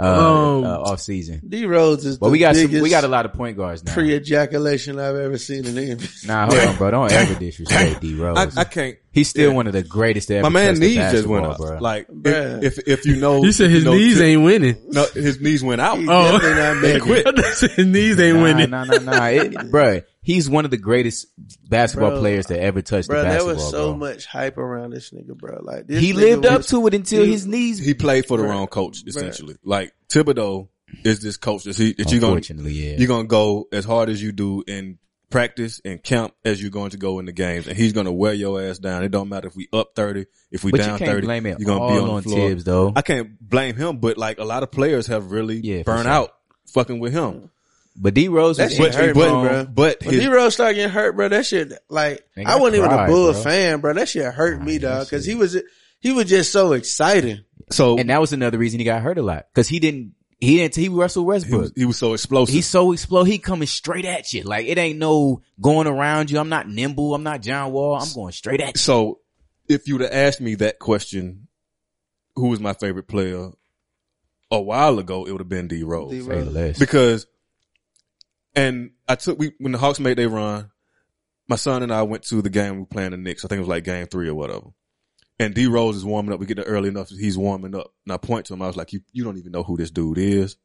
uh, Um, uh, off season. D Rose is But the we got some, we got a lot of point guards now. pre-ejaculation I've ever seen in the NBA. Nah, hold on, bro. Don't ever disrespect D Rose. I, I can't. He's still yeah. one of the greatest ever My man touch knees just went up. bro. Like Bruh. if, if if you know, He said his you know, knees to- ain't winning. No, his knees went out. He's Oh. definitely not quit. his knees ain't nah, winning. nah, nah, nah. It, bro, he's one of the greatest basketball Bro, players to ever touch Bro, the basketball. there was so bro. much hype around this nigga, bro. Like this He nigga lived up was- to it until he- his knees. He played for the Bruh. wrong coach, essentially. Like Thibodeau is this coach that he that you gonna Unfortunately, yeah. you're gonna go as hard as you do in practice and camp as you're going to go in the games, and he's gonna wear your ass down. It don't matter if we up thirty, if we But down can't thirty, blame you're gonna be on, on the floor. Thibs, though. I can't blame him, but like a lot of players have really Yeah, burned sure. out fucking with him. Mm. But D Rose That was shit hurt me, prone. bro. But When D Rose started getting hurt, bro, that shit like I wasn't I even a cried, Bull bro. fan, bro. That shit hurt me, Nah, dog, because he was he was just so exciting. so And that was another reason he got hurt a lot. Cause he didn't, he didn't, he Russell he Westbrook. was, he was so explosive. He's so explode. He coming straight at you. Like it ain't no going around you. I'm not nimble. I'm not John Wall. I'm going straight at you. So if you would have asked me that question, who was my favorite player a while ago, it would have been D Rose. D. Rose. Because, and I took, we, when the Hawks made their run, my son and I went to the game we were playing the Knicks. I think it was like game three or whatever. And D Rose is warming up. We get there early enough. He's warming up. And I point to him. I was like, you, you don't even know who this dude is.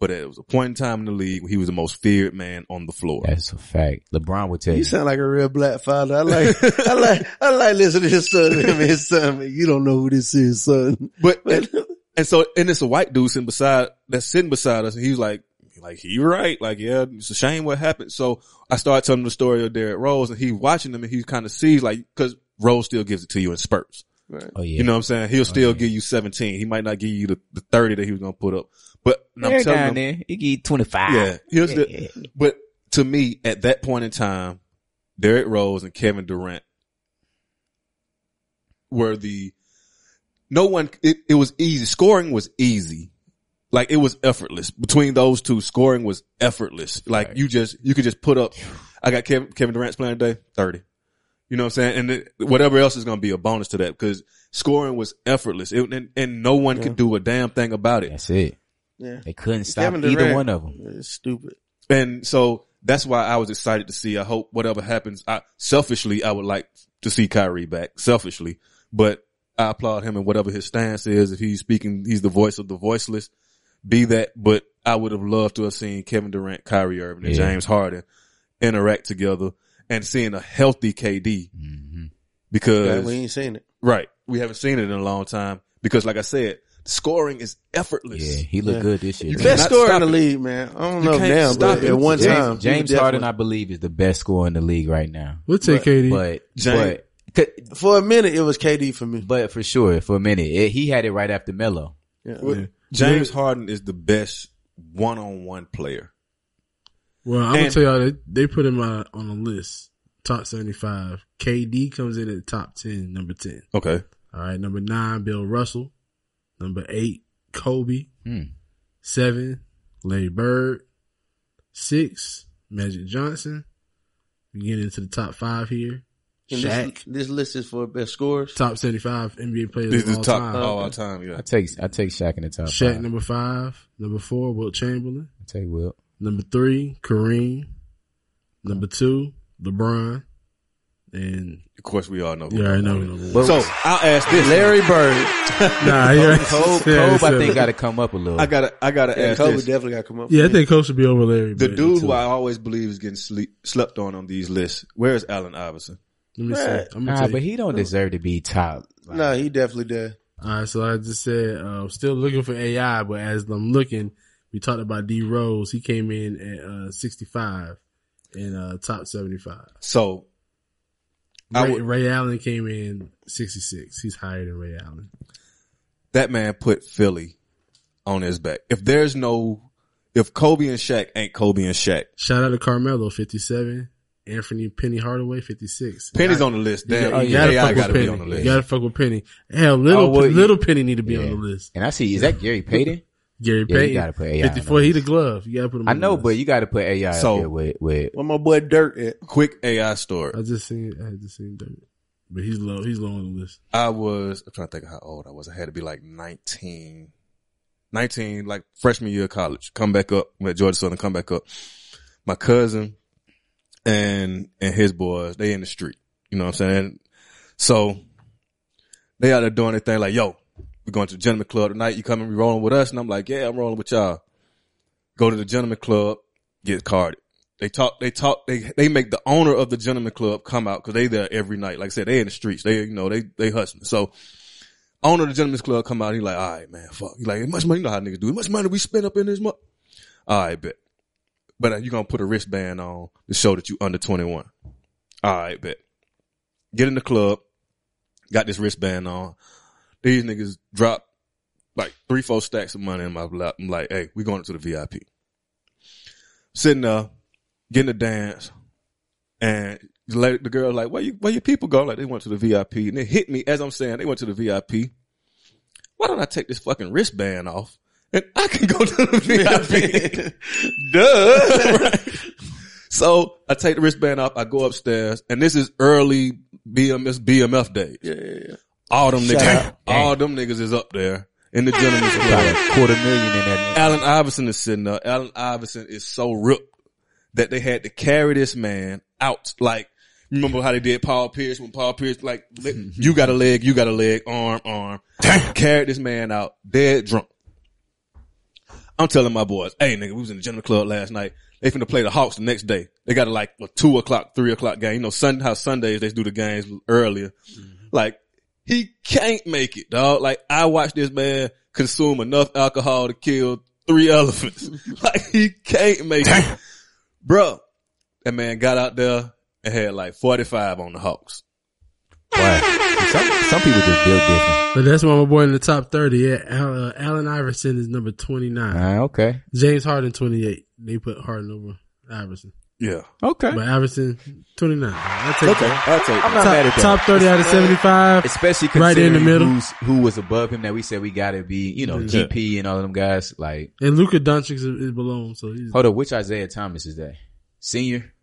But it was a point in time in the league when he was the most feared man on the floor. That's a fact. LeBron would tell You you. sound like a real black father. I like, I like, I like listening to his son. Him and his son. Man, you don't know who this is, son. But and, and so and it's a white dude sitting beside that's sitting beside us, and he's like, like he right, like yeah, it's a shame what happened. So I started telling him the story of Derrick Rose, and he watching him, and he kind of sees like because Rose still gives it to you in spurts. Right. Oh yeah. You know what I'm saying? He'll oh, still give you 17. He might not give you the, the 30 that he was gonna put up, but and I'm telling now him, and then, he give you 25. yeah, here's Yeah, the. But to me, at that point in time, Derrick Rose and Kevin Durant were the no one. It, it was easy. Scoring was easy. Like it was effortless between those two. Scoring was effortless. Like you just you could just put up. I got Kevin, Kevin Durant's playing today thirty. You know what I'm saying? And it, whatever else is going to be a bonus to that because scoring was effortless It- and, and no one could do a damn thing about it. That's it. Yeah. They couldn't stop Kevin either Durant one of them. is stupid. And so that's why I was excited to see. I hope whatever happens, I selfishly, I would like to see Kyrie back selfishly, but I applaud him in whatever his stance is. If he's speaking, he's the voice of the voiceless, be that, but I would have loved to have seen Kevin Durant, Kyrie Irving and Yeah. James Harden interact together and seeing a healthy KD Mm-hmm. because Yeah, we ain't seen it. right. We haven't seen it in a long time because like I said, scoring is effortless. Yeah, he looked Yeah. good this year. You man. cannot Best scorer in the it. league, man. I don't You know can't now, stop but it. at one James, time, James Harden, I believe, is the best scorer in the league right now. We'll take KD. But, James- but, for a minute, it was KD for me. but for sure, for a minute, it, he had it right after Melo. Yeah. Well, James Harden is the best one-on-one player. Well, I'm gonna tell y'all they, they put him uh, on a list, top 75. KD comes in at the top 10, number 10. Okay. All right, number nine, Bill Russell. Number eight, Kobe. Hmm. Seven, Larry Bird. Six, Magic Johnson. We get into the top five here. And Shaq, This, this list is for best scores. top 75 NBA players This of is all top time. all our time. Yeah. I take I take Shaq in the top Shaq, five. number five. Number four, Wilt Chamberlain. I take Will. Number three, Kareem. Number two, LeBron. And Of course, we all know. who you already know. number number one. one. So I'll ask this. Larry Bird. Nah, yeah. Kobe, Yeah, Kobe I think got to come up a little. I gotta, I gotta Yeah, ask Kobe this. definitely got to come up. Yeah, I think Coach should be over Larry. The Bird, dude too. who I always believe is getting sleep, slept on on these lists. Where's Allen Iverson? Let me see. Right. I'm gonna nah, but he don't deserve to be top. me. No, he definitely did. All right, so I just said, uh, still looking for AI, but as I'm looking, we talked about D Rose. He came in at uh, 65 in uh, top 75. So Ray, would, Ray Allen came in 66. He's higher than Ray Allen. that man put Philly on his back. If there's no, if Kobe and Shaq ain't Kobe and Shaq, Shout out to Carmelo, 57. Anthony Penny Hardaway, 56. Penny's on the list. Damn, got- you AI gotta fuck gotta with be Penny. on the You list. gotta fuck with Penny. Hell, little, Oh, well, Pen- little Penny need to be Yeah. on the list. And I see, is that Gary Payton? Gary Yeah, you Payton, gotta put AI 54. the He the glove. You gotta put him. I on the know, list. but you got to put AI So- up there with with. Where my boy Dirk at? Quick AI story. I just seen. I had just seen that, but he's low. He's low on the list. I was, I'm trying to think of how old I was. I had to be like 19. 19, like freshman year of college, come back up, I'm Georgia Southern, come back up. My cousin and, and his boys, they in the street. You know what I'm saying? So they out there doing their thing like, yo, we're going to the gentleman club tonight. You coming, be rolling with us? And I'm like, yeah, I'm rolling with y'all. Go to the gentleman club, get carded. They talk, they talk, they, they make the owner of the gentleman club come out because they there every night. Like I said, they in the streets. They, you know, they, they hustling. So owner of the gentleman's club come out. He like, all right, man, fuck. He like, how much money, you know how niggas do. How much money we spend up in this month? All right, bet. But uh, you gonna put a wristband on to show that you under 21. All right, bet. Get in the club. Got this wristband on. These niggas drop like three, four stacks of money in my lap. I'm like, hey, we going to the VIP. Sitting there, getting the dance, and the girl like, where you, where your people go? Like they went to the VIP, and it hit me as I'm saying they went to the VIP. Why don't I take this fucking wristband off and I can go to the VIP? Duh. Right. So I take the wristband off. I go upstairs, and this is early BMS BMF days. Yeah, yeah, yeah. All them Shout niggas, out. all them niggas is up there in the gentleman's About club. a quarter million in that. Allen Iverson is sitting up. Allen Iverson is so ripped that they had to carry this man out. Like, remember how they did Paul Pierce when Paul Pierce, like, you got a leg, you got a leg, arm, arm. Carried this man out, dead drunk. I'm telling my boys, hey nigga, we was in the gentleman club last night. They finna play the Hawks the next day. They got a like a two o'clock, three o'clock game. You know, Sunday, how Sundays they do the games earlier. Mm-hmm. Like, he can't make it, dog. Like, I watched this man consume enough alcohol to kill three elephants. like, he can't make it. Bruh, that man got out there and had like 45 on the Hawks. Some, some people just build different. But that's why my boy in the top 30. Yeah, Al- uh, Allen Iverson is number 29. Ah, okay. James Harden, 28. They put Harden over Iverson. Yeah. Okay. But Iverson, 29. I'll take Okay, that. I'll take I'm not top, mad at that. top 30 out of 75. Especially right in the middle. who's, who was above him that we said we gotta be, you know, Yeah. GP and all of them guys. Like, And Luka Doncic is, is below him, so he's. hold up, which Isaiah Thomas is that? Senior?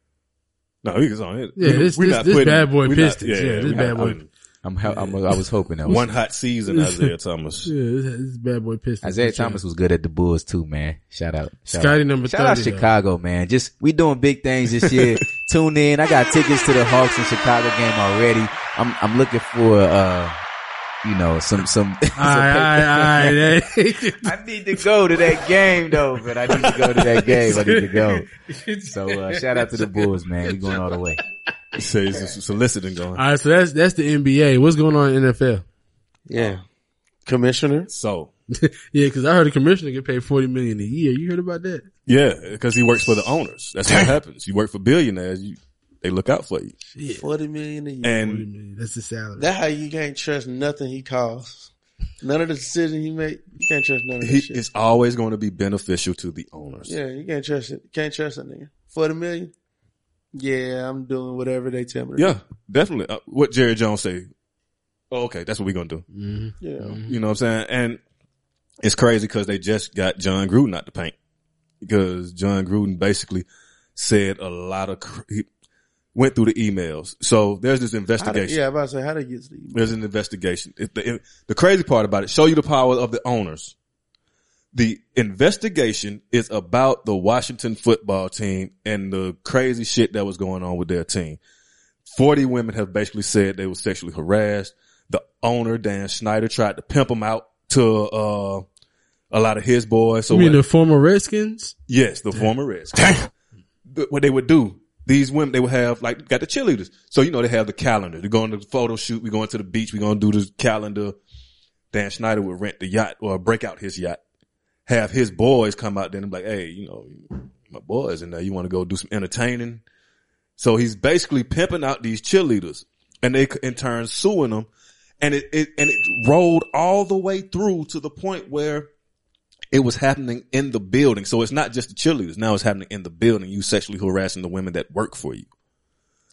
No, he was on it. Yeah, this- this- this bad boy we Pistons. Yeah, this we bad not boy- putting I'm, I'm, I was hoping that was One hot season, Isaiah Thomas. Yeah, this, this bad boy Pistons. Isaiah. Thomas was good at the Bulls too, man. Shout out. Shout Scotty out. number Shout out 30 though. Chicago, man. Just, we doing big things this year. Tune in. I got tickets to the Hawks and Chicago game already. I'm, I'm looking for, uh, you know, some, some. some Aye, aye, aye. I need to go to that game though, but I need to go to that game. I need to go. So, uh, shout out to the Bulls, man. We going all the way. So some soliciting going. All right, so that's that's the NBA. What's going on in NFL? Yeah. Commissioner. So, yeah, because I heard a commissioner get paid forty million a year. You heard about that? yeah, because he works for the owners. That's what happens. You work for billionaires, you, they look out for you. Forty million a year. And That's the salary. That's how you can't trust nothing he calls. None of the decisions he make, you can't trust none of he that shit. is always going to be beneficial to the owners. Yeah, you can't trust it. You can't trust that nigga. Forty million. Yeah, I'm doing whatever they tell me. To Yeah, definitely. Uh, what Jerry Jones say? Oh, okay, that's what we're gonna do. do. Yeah. You know what I'm saying? And it's crazy because they just got Jon Gruden out the paint because Jon Gruden basically said a lot of cr- he went through the emails. So there's this How they, investigation. yeah, I'm about to say how they get to the There's an investigation. It- the, it- the crazy part about it, show you the power of the owners. The investigation is about the Washington football team and the crazy shit that was going on with their team. 40 women have basically said they were sexually harassed. The owner, Dan Snyder, tried to pimp them out to, uh, a lot of his boys. So you mean what- the former Redskins? Yes, the former Redskins. But what they would do, these women, they would have like, got the cheerleaders. So, you know, they have the calendar. They're going to the photo shoot. We're going to the beach. We're going to do the calendar. Dan Snyder would rent the yacht or break out his yacht, have his boys come out there and be like, Hey, you know, my boys in there. You want to go do some entertaining? So he's basically pimping out these cheerleaders and they in turn suing them. And it, it, and it rolled all the way through to the point where it was happening in the building. So it's not just the cheerleaders. Now it's happening in the building. You sexually harassing the women that work for you.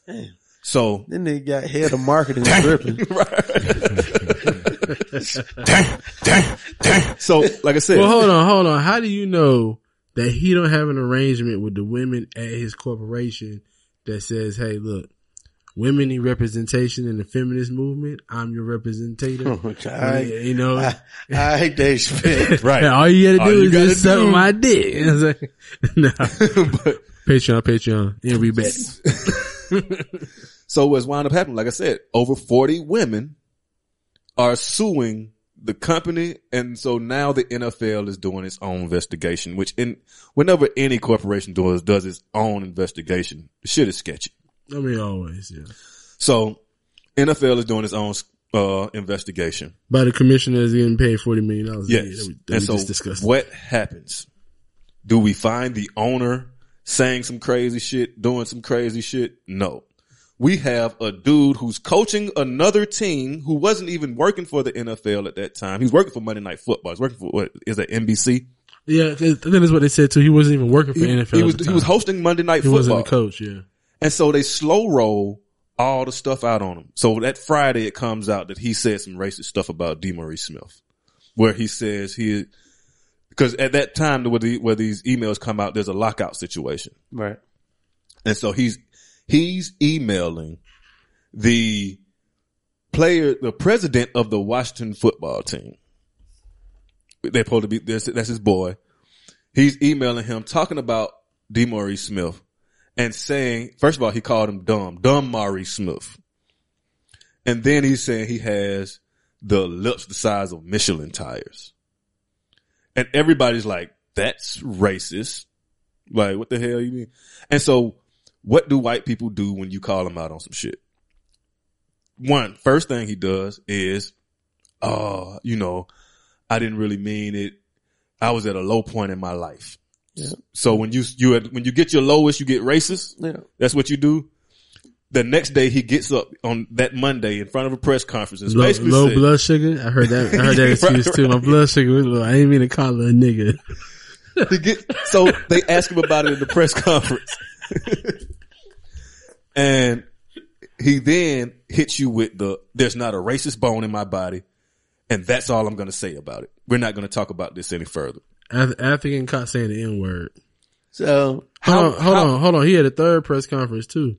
Damn. So Then they got head of marketing and dripping. So, like I said, Well, hold on, hold on. How do you know that he don't have an arrangement with the women at his corporation that says, "Hey, look, women need representation in the feminist movement. I'm your representative. I- you know, I, I hate that shit. Right. all you gotta do you is gotta just suck my dick. You know what I'm saying? no. Patreon, Patreon. and we back. So what's wound up happening, like I said, over 40 women are suing the company. And so now the NFL is doing its own investigation, which in, whenever any corporation does, does its own investigation, the shit is sketchy. I mean, always, yeah. So NFL is doing its own, uh, investigation. By the commissioner is getting paid forty million dollars. Yes. That we, that and so what happens? Do we find the owner saying some crazy shit, doing some crazy shit? No. We have a dude who's coaching another team who wasn't even working for the NFL at that time. He's working for Monday Night Football. He's working for what is that NBC? Yeah, I think that's what they said too. He wasn't even working for He, NFL. he was he was hosting Monday Night He Football. wasn't a coach. Yeah. And so they slow roll all the stuff out on him. So that Friday it comes out that he said some racist stuff about DeMaurice Smith, where he says he, because at that time where, the, where these emails come out, there's a lockout situation. Right. And so he's, he's emailing the player, the president of the Washington football team. They're supposed to be, that's, that's his boy. He's emailing him talking about DeMaurice Smith and saying, first of all, he called him dumb, dumb Maurice Smith. And then he's saying he has the lips the size of Michelin tires. And everybody's like, that's racist. Like, what the hell you mean? And so what do white people do when you call them out on some shit? One, first thing he does is, oh, you know, I didn't really mean it. I was at a low point in my life. Yeah. So when you, you, when you get your lowest, you get racist. Yeah. That's what you do. The next day he gets up on that Monday in front of a press conference and Low, basically low said- blood sugar. I heard that. I heard that excuse too. My blood sugar was low. I didn't mean to call her a nigga. to get, so they ask him about it in the press conference. and he then hits you with the, there's not a racist bone in my body. And that's all I'm going to say about it. We're not going to talk about this any further. After, after getting caught saying the N word. So Hold How- on, hold how- on, hold on. He had a third press conference too.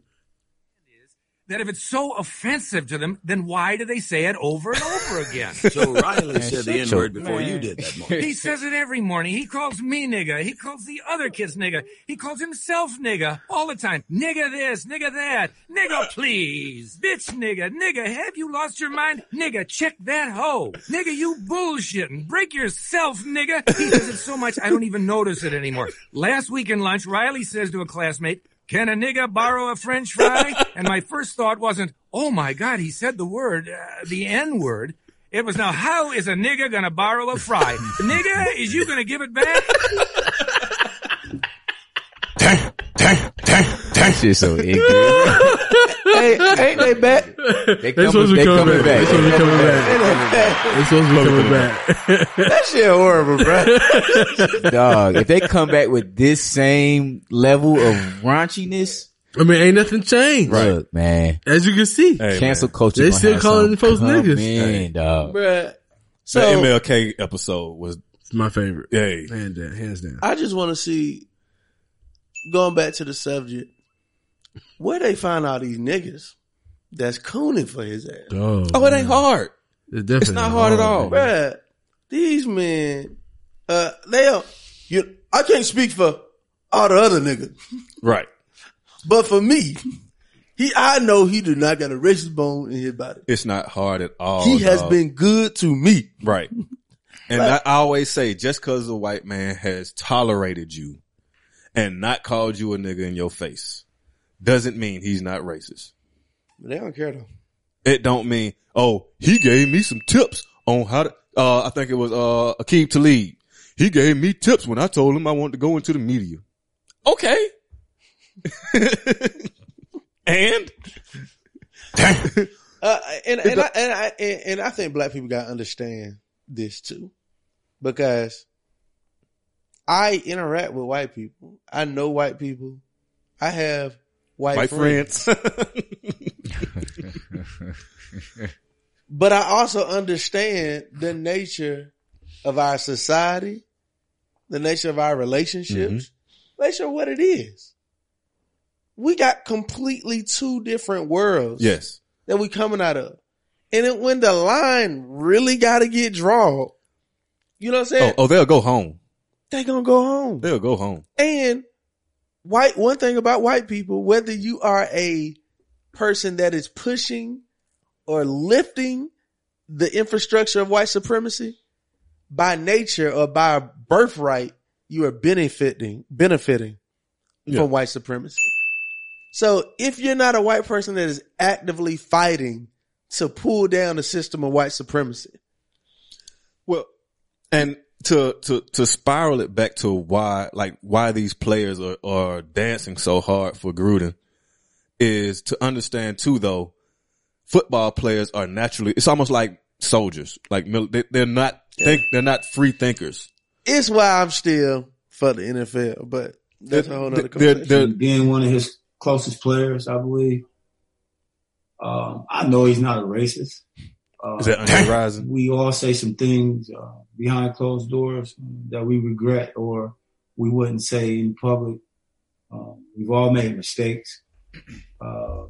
That if it's so offensive to them, then why do they say it over and over again? So Riley said the N word before Man. you did that morning. He says it every morning. He calls me nigga. He calls the other kids nigga. He calls himself nigga all the time. Nigga this, nigga that, nigga please, bitch nigga, nigga, have you lost your mind? Nigga, check that hoe. Nigga, you bullshitting. Break yourself, nigga. He says it so much I don't even notice it anymore. Last week in lunch, Riley says to a classmate, can a nigga borrow a french fry? And my first thought wasn't, oh my god, he said the word, uh, the N word. It was now, how is a nigga gonna borrow a fry? nigga, is you gonna give it back? That shit's so ignorant. Hey, ain't they back? They They supposed to be coming back. They supposed to be coming back. They supposed to be coming back. that shit horrible, bro. Dog, if they come back with this same level of raunchiness, I mean, ain't nothing changed. look, man, As you can see, Hey, cancel man. culture. They gonna still have calling some folks come niggas. in, dog. Bruh. So the MLK episode was, it's my favorite. hey, Hands down, hands down. I just want to see, going back to the subject, where they find all these niggas that's cooning for his ass. Dog, oh, it ain't hard. It's, definitely not hard at all. man. Bruh, these men, uh, they are, you, I can't speak for all the other niggas, Right. but for me, he, I know he did not got a racist bone in his body. It's not hard at all. he has dog. been good to me. Right. And I, I always say, just cause a white man has tolerated you and not called you a nigga in your face doesn't mean he's not racist. They don't care though. It don't mean, oh, he gave me some tips on how to, uh, I think it was, uh, Aqib Talib. He gave me tips when I told him I wanted to go into the media. Okay. and Uh, and and I, and I and, and I think black people got to understand this too, because I interact with white people. I know white people. I have white, white but I also understand the nature of our society, the nature of our relationships, mm-hmm. nature of what it is. we got completely two different worlds. Yes. That we coming out of. And then when the line really got to get drawn, you know what I'm Oh, saying? oh, they'll go home. They gonna go home. They'll go home. And white, one thing about white people, whether you are a person that is pushing or lifting the infrastructure of white supremacy, by nature or by birthright, you are benefiting, benefiting Yeah. from white supremacy. So if you're not a white person that is actively fighting to pull down the system of white supremacy, Well, and to to to spiral it back to why like why these players are are dancing so hard for Gruden is to understand too though football players are naturally it's almost like soldiers like they, they're not think they're not free thinkers it's why I'm still for the NFL, but that's a whole other They're- they're- being one of his closest players, I believe. Um, I know he's not a racist. Uh, Is that on the horizon? We all say some things uh, behind closed doors that we regret or we wouldn't say in public. Um, we've all made mistakes. Uh,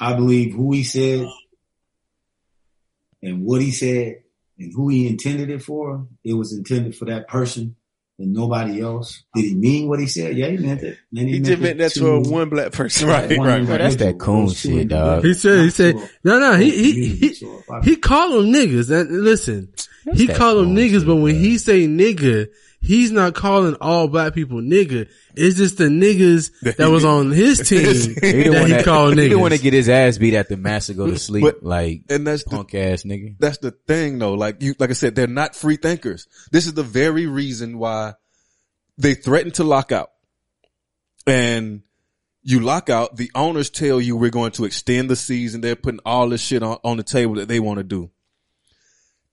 I believe who he said and what he said and who he intended it for, it was intended for that person and nobody else. Did he mean what he said? Yeah, he meant it. And He just meant that to a one black person. Right, right, right. That's that coon shit, dog. He said, he said, no, no, he, he, he, he call them niggas. And listen, he called them niggas, but when he say nigga, he's not calling all black people nigga. It's just the niggas that was on his team He the that one he that, called he niggas. the one to get his ass beat at after Massa go to sleep, But- like and that's punk ass nigga. That's the thing though. Like you, like I said, they're not free thinkers. This is the very reason why they threaten to lock out. And you lock out, the owners tell you we're going to extend the season. They're putting all this shit on, on the table that they want to do.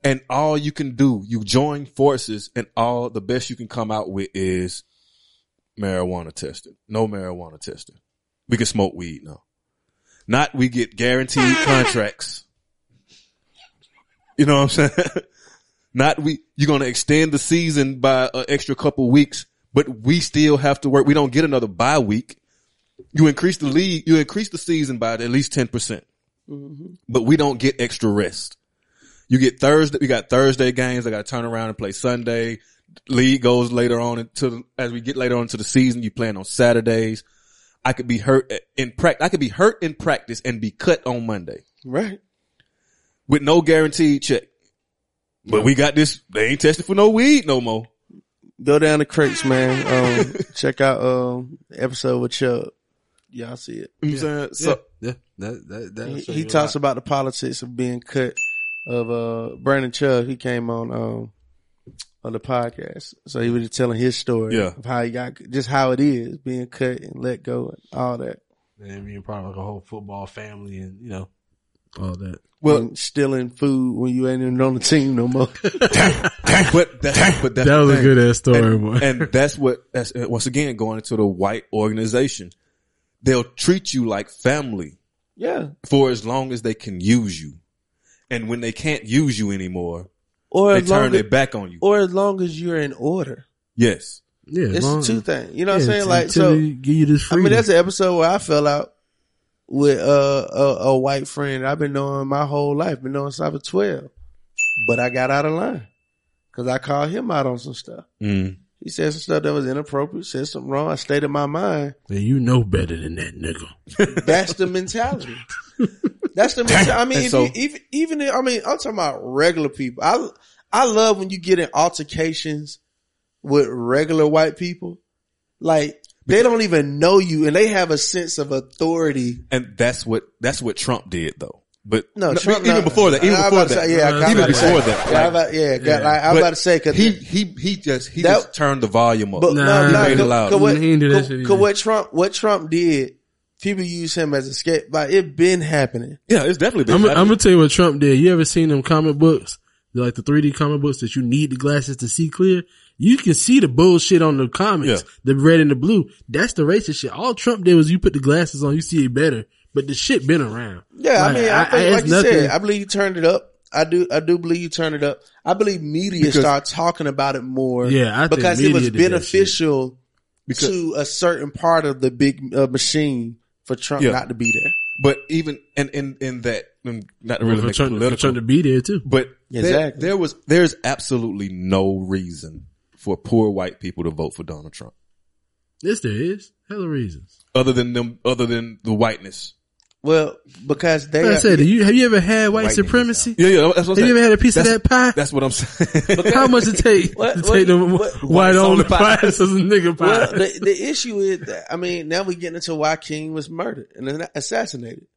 And all you can do, you join forces and all the best you can come out with is marijuana tested. No marijuana tested. We can smoke weed now. Not we get guaranteed contracts. You know what I'm saying? Not we, you're going to extend the season by an extra couple weeks, but we still have to work. We don't get another bye week. You increase the league, you increase the season by at least 10%, Mm-hmm. but we don't get extra rest. You get Thursday, we got Thursday games. I got to turn around and play Sunday. League goes later on into, as we get later on into the season, you playing on Saturdays. I could be hurt in practice. I could be hurt in practice and be cut on Monday Right. with no guaranteed check. But we got this. They ain't tested for no weed no more. Go down to crates, man. Um, check out um episode with Chubb. Y'all see it. You know what I'm saying? So yeah, that, that, that he, he talks about the politics of being cut of uh Brandon Chubb. He came on um on the podcast, so he was just telling his story Yeah. of how he got just how it is being cut and let go and all that. and being part of like a whole football family and, you know, all that. Well- And stealing food when you ain't even on the team no more. but that's, but that's That the was a good ass story, and, boy. and that's what that's uh, once again going into the white organization. They'll treat you like family yeah. for as long as they can use you, and when they can't use you anymore, Or they turn as, their back on you. or as long as you're in order. Yes, Yeah, It's long- two things. You know what I'm saying? Like so give you this I mean, that's an episode where I fell out with uh, a, a white friend I've been knowing my whole life, been knowing since I was 12. But I got out of line because I called him out on some stuff. Mm. He said some stuff that was inappropriate, said something wrong. I stated my mind. Yeah, you know better than that, nigga. That's the mentality. That's the mentality. I mean, if so- you, even, even, if- I mean, I'm talking about regular people. I, I love when you get in altercations with regular white people. Like, they don't even know you and they have a sense of authority. and that's what that's what Trump did though. But No, Trump even not- before that, even I was before that, say, yeah, I was even about to say. before that, Yeah, I was about- yeah, got- like, I was But about to say, 'cause he he he just he That- just turned the volume up. But Nah, no, he no, made it loud. cause what, He ain't do that cause- cause what Trump, what Trump did, people use him as a skate, like it been happening. Yeah, it's definitely I'm, been. I'm gonna tell you what Trump did. You ever seen them comic books? They're like the 3D comic books that you need the glasses to see clear. You can see the bullshit on the comics, Yeah. the red and the blue. That's the racist shit. All Trump did was you put the glasses on, you see it better. But the shit been around. Yeah, Like, I mean, I, think, it's like you nothing- said, I believe you turned it up. I do, I do believe you turned it up. I believe media Because- started talking about it more. Yeah, I think because it was media did that beneficial Because- to a certain part of the big uh, machine for Trump Yeah. not to be there. But even in in in that, not to Well, really for Trump- for Trump to be there too. But there- Exactly. there, was there's absolutely no reason for poor white people to vote for Donald Trump, Yes, there is. Hella reasons. other than them, other than the whiteness. Well, because they Like I said, do you have you ever had white White supremacy? Yeah, yeah. That's what I'm Have you saying. ever had a piece That's- of that pie? That's what I'm saying. How much it take What- to what- take them what- white only pie. pies as a nigga pie? Well, the, the issue is that, I mean, now we're getting into why King was murdered and then assassinated.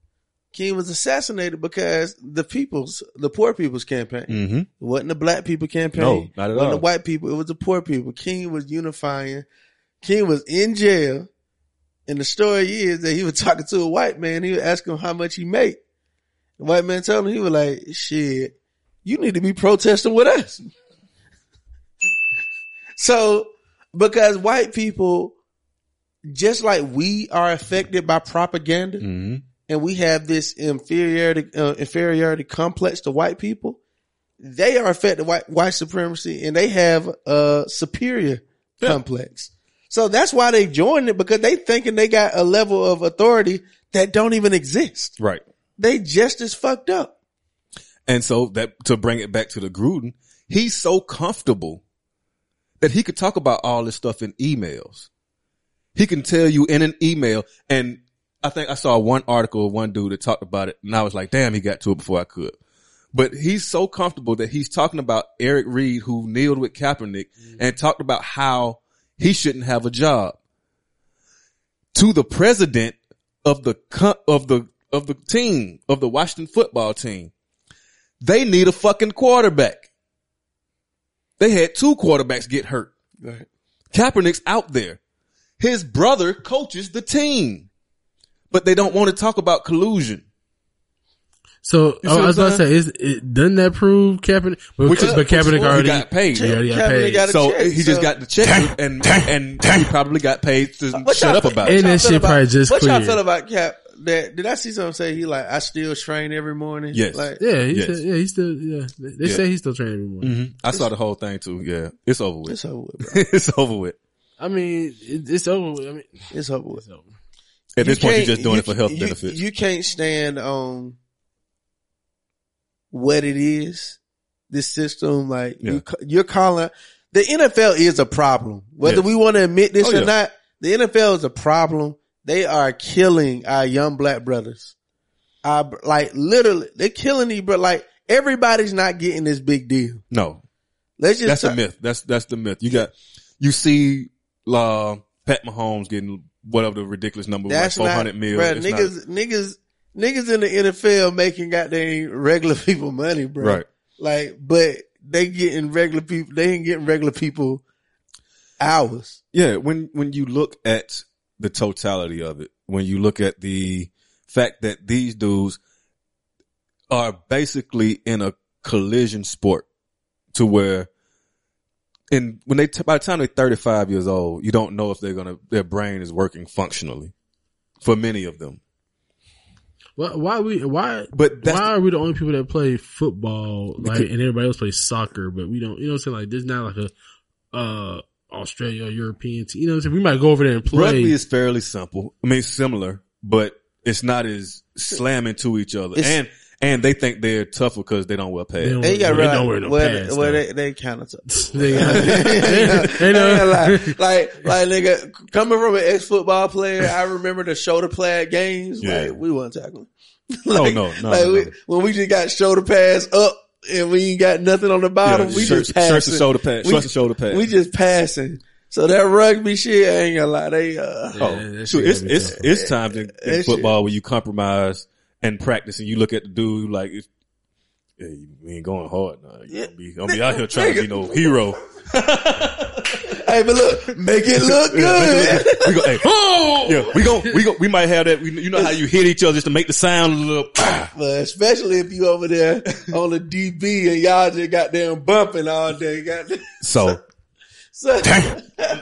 King was assassinated because the people's, the poor people's campaign. Mhm. It wasn't the black people campaign. No, not at it wasn't all. the white people. It was the poor people. King was unifying. King was in jail. And the story is that he was talking to a white man. He was asking him how much he made. The white man told him, he was like, shit, you need to be protesting with us. So, because white people, just like we are affected by propaganda, Mm-hmm. and we have this inferiority uh, inferiority complex to white people, they are affected white white supremacy, and they have a superior complex. So that's why they joined it because they thinking they got a level of authority that don't even exist. Right. They just as fucked up. And so that to bring it back to the Gruden, he's so comfortable that he could talk about all this stuff in emails. He can tell you in an email, and I think I saw one article of one dude that talked about it, and I was like, damn, he got to it before I could. But he's so comfortable that he's talking about Eric Reid, who kneeled with Kaepernick mm-hmm. and talked about how he shouldn't have a job. To the president of the of the of the team of the Washington football team, they need a fucking quarterback. They had two quarterbacks get hurt. Right. Kaepernick's out there. His brother coaches the team, but they don't want to talk about collusion. So I was I'm about to say, is it, doesn't that prove Kaepernick? But, Which is- but Kaepernick which- he already got paid. He already got Kaepernick paid. got so check, he just got the check and and he probably got paid to What shut up about it. And y'all that shit about- probably just What y'all feel about Cap? That did I see something say he like I still train every morning? Yes. Like, yeah, he Yes. said, yeah, he's still, yeah. They, they Yeah. say he's still training every morning. Mhm. I saw the whole thing too. Yeah, it's over with. it's over with, bro. it's over with. I mean, it, it's over. with. I mean, It's over with. it's over. At this point, you're just doing it for health you- benefits. You can't stand on what it is. This system, like Yeah. you, you're calling the NFL is a problem. Whether Yes. we want to admit this Oh, or yeah. not, the NFL is a problem. They are killing our young black brothers. Our, like literally, they're killing these, but like everybody's not getting this big deal. no, Let's just that's talk- a myth. That's that's the myth. You got you see uh, Pat Mahomes getting whatever the ridiculous number was, like four not, mil. It's niggas, niggas, niggas in the NFL making goddamn regular people money, bro. Right. Like, but they getting regular people, they ain't getting regular people hours. Yeah, when when you look at the totality of it, when you look at the fact that these dudes are basically in a collision sport to where and when they by the time they're 35 years old, you don't know if they're going to their brain is working functionally for many of them. Why, why we, why, But that's why are we the only people that play football, like, and everybody else plays soccer, but we don't, you know what I'm saying? Like, there's not like a, uh, Australia or European team, you know what I'm saying? We might go over there and play. Rugby is fairly simple. I mean, similar, but it's not as slamming to each other. It's- and and they think they're tougher because they don't wear pads. They don't- They got They right. don't wear no well, pads, well, though. they, they kind of tough. They got- Ain't know. gonna like, like nigga, coming from an ex football player, I remember the shoulder pad games. Yeah. Like, we weren't tackling. Oh, no, no, like no, we, no. when we just got shoulder pads up and we ain't got nothing on the bottom, Yeah, we shirts- just passing. shirts and shoulder pads, We- shorts and shoulder pads. We just passing. So that rugby shit, I ain't gonna lie. They, uh, Oh, that shoot, shit it's gotta be it's tough. it's times in, in That shit- football where you compromise and practice, and you look at the dude like, it's, yeah, we ain't going hard now. You gonna be, gonna be out here trying to be no hero. hey, but look, make it look good. we go, hey, oh! yeah, we go, we go, we might have that. We, you know how you hit each other just to make the sound a little. But especially if you over there on the DB and y'all just goddamn bumping all day. Goddamn. So So,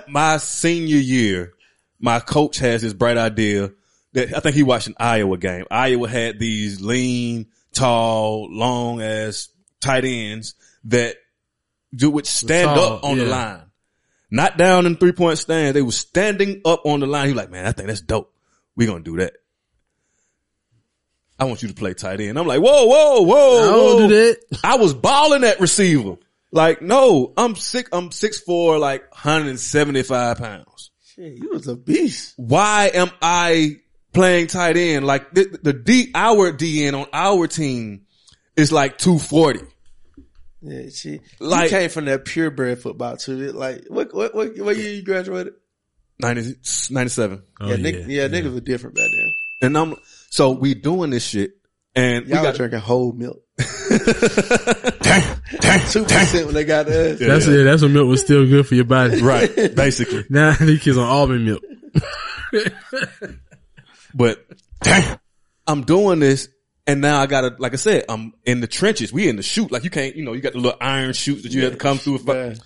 my senior year, my coach has this bright idea that I think he watched an Iowa game. Iowa had these lean, tall, long ass tight ends that do would stand Tall, up on the line. Not down in three point stand. They were standing up on the line. He was like, man, I think that's dope. We gonna do that. I want you to play tight end. I'm like, whoa, whoa, whoa. I don't whoa. do that. I was balling at receiver. Like, no, I'm six, I'm six four, like 175 pounds. Shit, you was a beast. Why am I playing tight end? Like the, the D, our DN on our team is like 240. Yeah, she Like- you came from that purebred football too. Like what what what, what year you graduated? 90, 97. yeah, nigg- yeah, niggas were different back then. And I'm, so we doing this shit and we Y'all got drinking whole milk. Two percent when they got to us. That's it. That's when milk was still good for your body. Right. Basically. now these kids on almond milk. But damn, I'm doing this and now I gotta, like I said, I'm in the trenches. We in the shoot. Like you can't, you know, you got the little iron chutes that you have to come through. If I-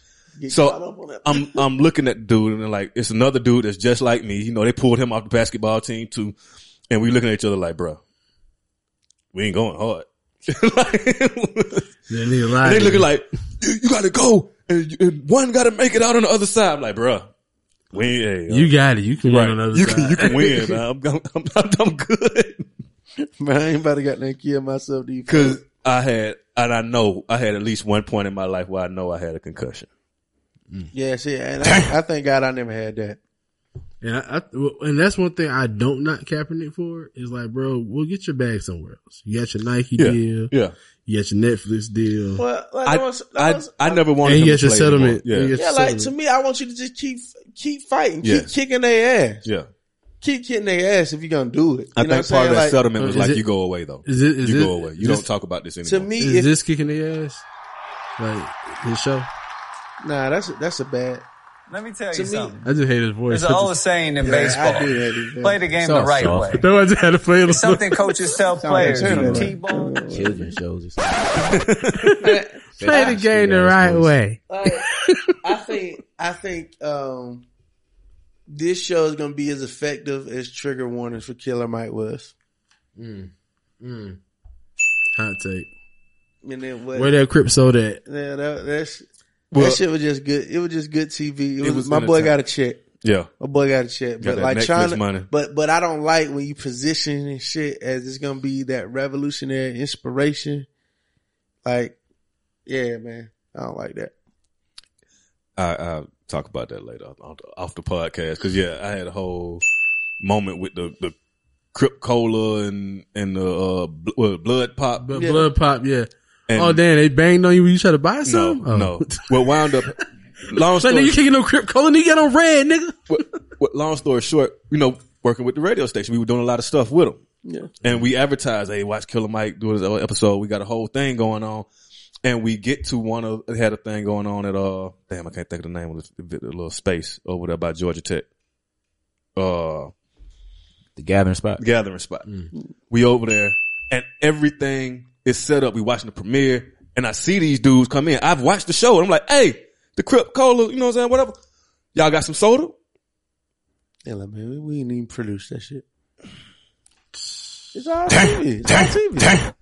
Get caught up so. I'm, I'm looking at the dude and like, it's another dude that's just like me. You know, they pulled him off the basketball team too. And we looking at each other like, bro, we ain't going hard. That nigga And they looking like, you, you gotta go. And, and one gotta make it out on the other side. I'm like, bruh, we hey, You uh, got it. You can right. win on the other you side. Can, you can win. I'm, I'm, I'm, I'm good. Man, I ain't about to got that kill myself. to you. Cause I had, and I know I had at least one point in my life where I know I had a concussion. Mm. Yeah, see, and I, I thank God I never had that. And I, I, and that's one thing I don't knock Kaepernick for is like, bro, we'll get your bag somewhere else. You got your Nike Yeah, deal. yeah. You got your Netflix deal. Well, like, I, that was- I, was- I never wanted And you to got your settlement. anymore. And you Yeah. Yeah, like to me, I want you to just keep keep fighting, keep kicking their ass, Yeah. Keep kicking their ass if you're gonna do it. You I know think what I'm part of saying? that Like, settlement was Is like, it- you go away though. Is it? Is you it, go away. You this- don't talk about this anymore. To anymore. me, Is if, this kicking their ass? Like his show? nah, that's a, that's a bad. Let me tell To you me- something. I just hate his voice. There's an old saying in Yeah, baseball. I do hate it. Play the game So the right soft. way. No, I just had to play It's something coaches tell players. like Turner. T-ball. Children shows or something. Play the game the right way. Like, I think I think um, this show is gonna be as effective as trigger warnings for Killer Mike was. Mm. Mm. Hot take. And then what? Where that Crip sold at? Yeah, that, that's, Well- that shit was just good. It was just good TV. It was, It was my boy entertaining. got a check. Yeah. My boy got a check. Got But that like Netflix trying to, money. but but I don't like when you position and shit as it's gonna be that revolutionary inspiration. Like, yeah, man, I don't like that. I, I'll talk about that later off the, off the podcast. Cause yeah, I had a whole moment with the, the Crip Cola and, and the, uh, bl- what, blood pop. But blood pop, yeah. And- oh damn, they banged on you when you try to buy No, some? Oh. no. Well, wound up, long Like, story, nigga, you kicking no Crip Cola, nigga, you got on red, nigga. what, what, long story short, you know, working with the radio station, we were doing a lot of stuff with them. Yeah. And we advertised, hey, watch Killer Mike do his episode. We got a whole thing going on. And we get to one of, they had a thing going on at, uh, damn, I can't think of the name of the, the little space over there by Georgia Tech. Uh, The gathering spot. gathering spot. We over there and everything is set up. We watching the premiere and I see these dudes come in. I've watched the show and I'm like, hey, the Crip Cola, you know what I'm saying? Whatever. Y'all got some soda? Yeah, like, man, we, we didn't even produce that shit. It's all TV. It's all TV.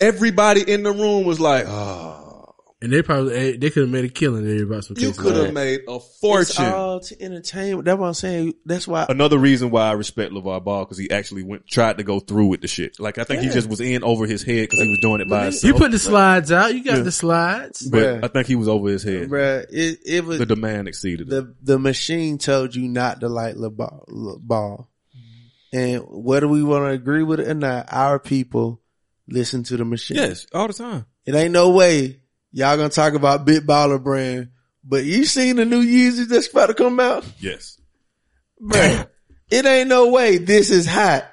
Everybody in the room was like, oh, And they probably, eh, they could have made a killing there about some you could have made a It's fortune. all to entertain. That's what I'm saying. That's why. Another reason why I respect LaVar Ball because he actually went, tried to go through with the shit. Like I think he just was in over his head because he was doing it by But himself. You put the slides out. You got Yeah. the slides. but Bruh. I think he was over his head. Bruh, it, it was The demand exceeded it. the the machine told you not to like the ball, ball. and whether we want to agree with it or not, our people listen to the machine. Yes, all the time. it ain't no way y'all gonna talk about Big Baller Brand, but you seen the new Yeezys that's about to come out, Yes. Bruh, It ain't no way this is hot.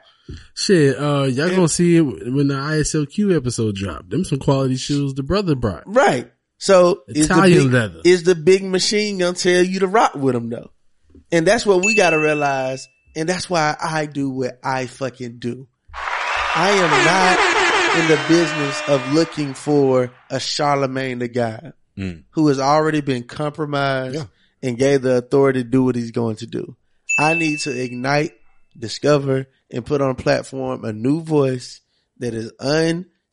Shit, uh, y'all gonna see it when the ISLQ episode drop. Them some quality shoes the brother brought. Right. So is the Italian big, leather. is the big machine gonna tell you to rock with them though? And that's what we gotta realize. And that's why I do what I fucking do. I am not in the business of looking for a Charlemagne the God Mm. who has already been compromised and gave the authority to do what he's going to do. I need to ignite, discover, and put on a platform a new voice that is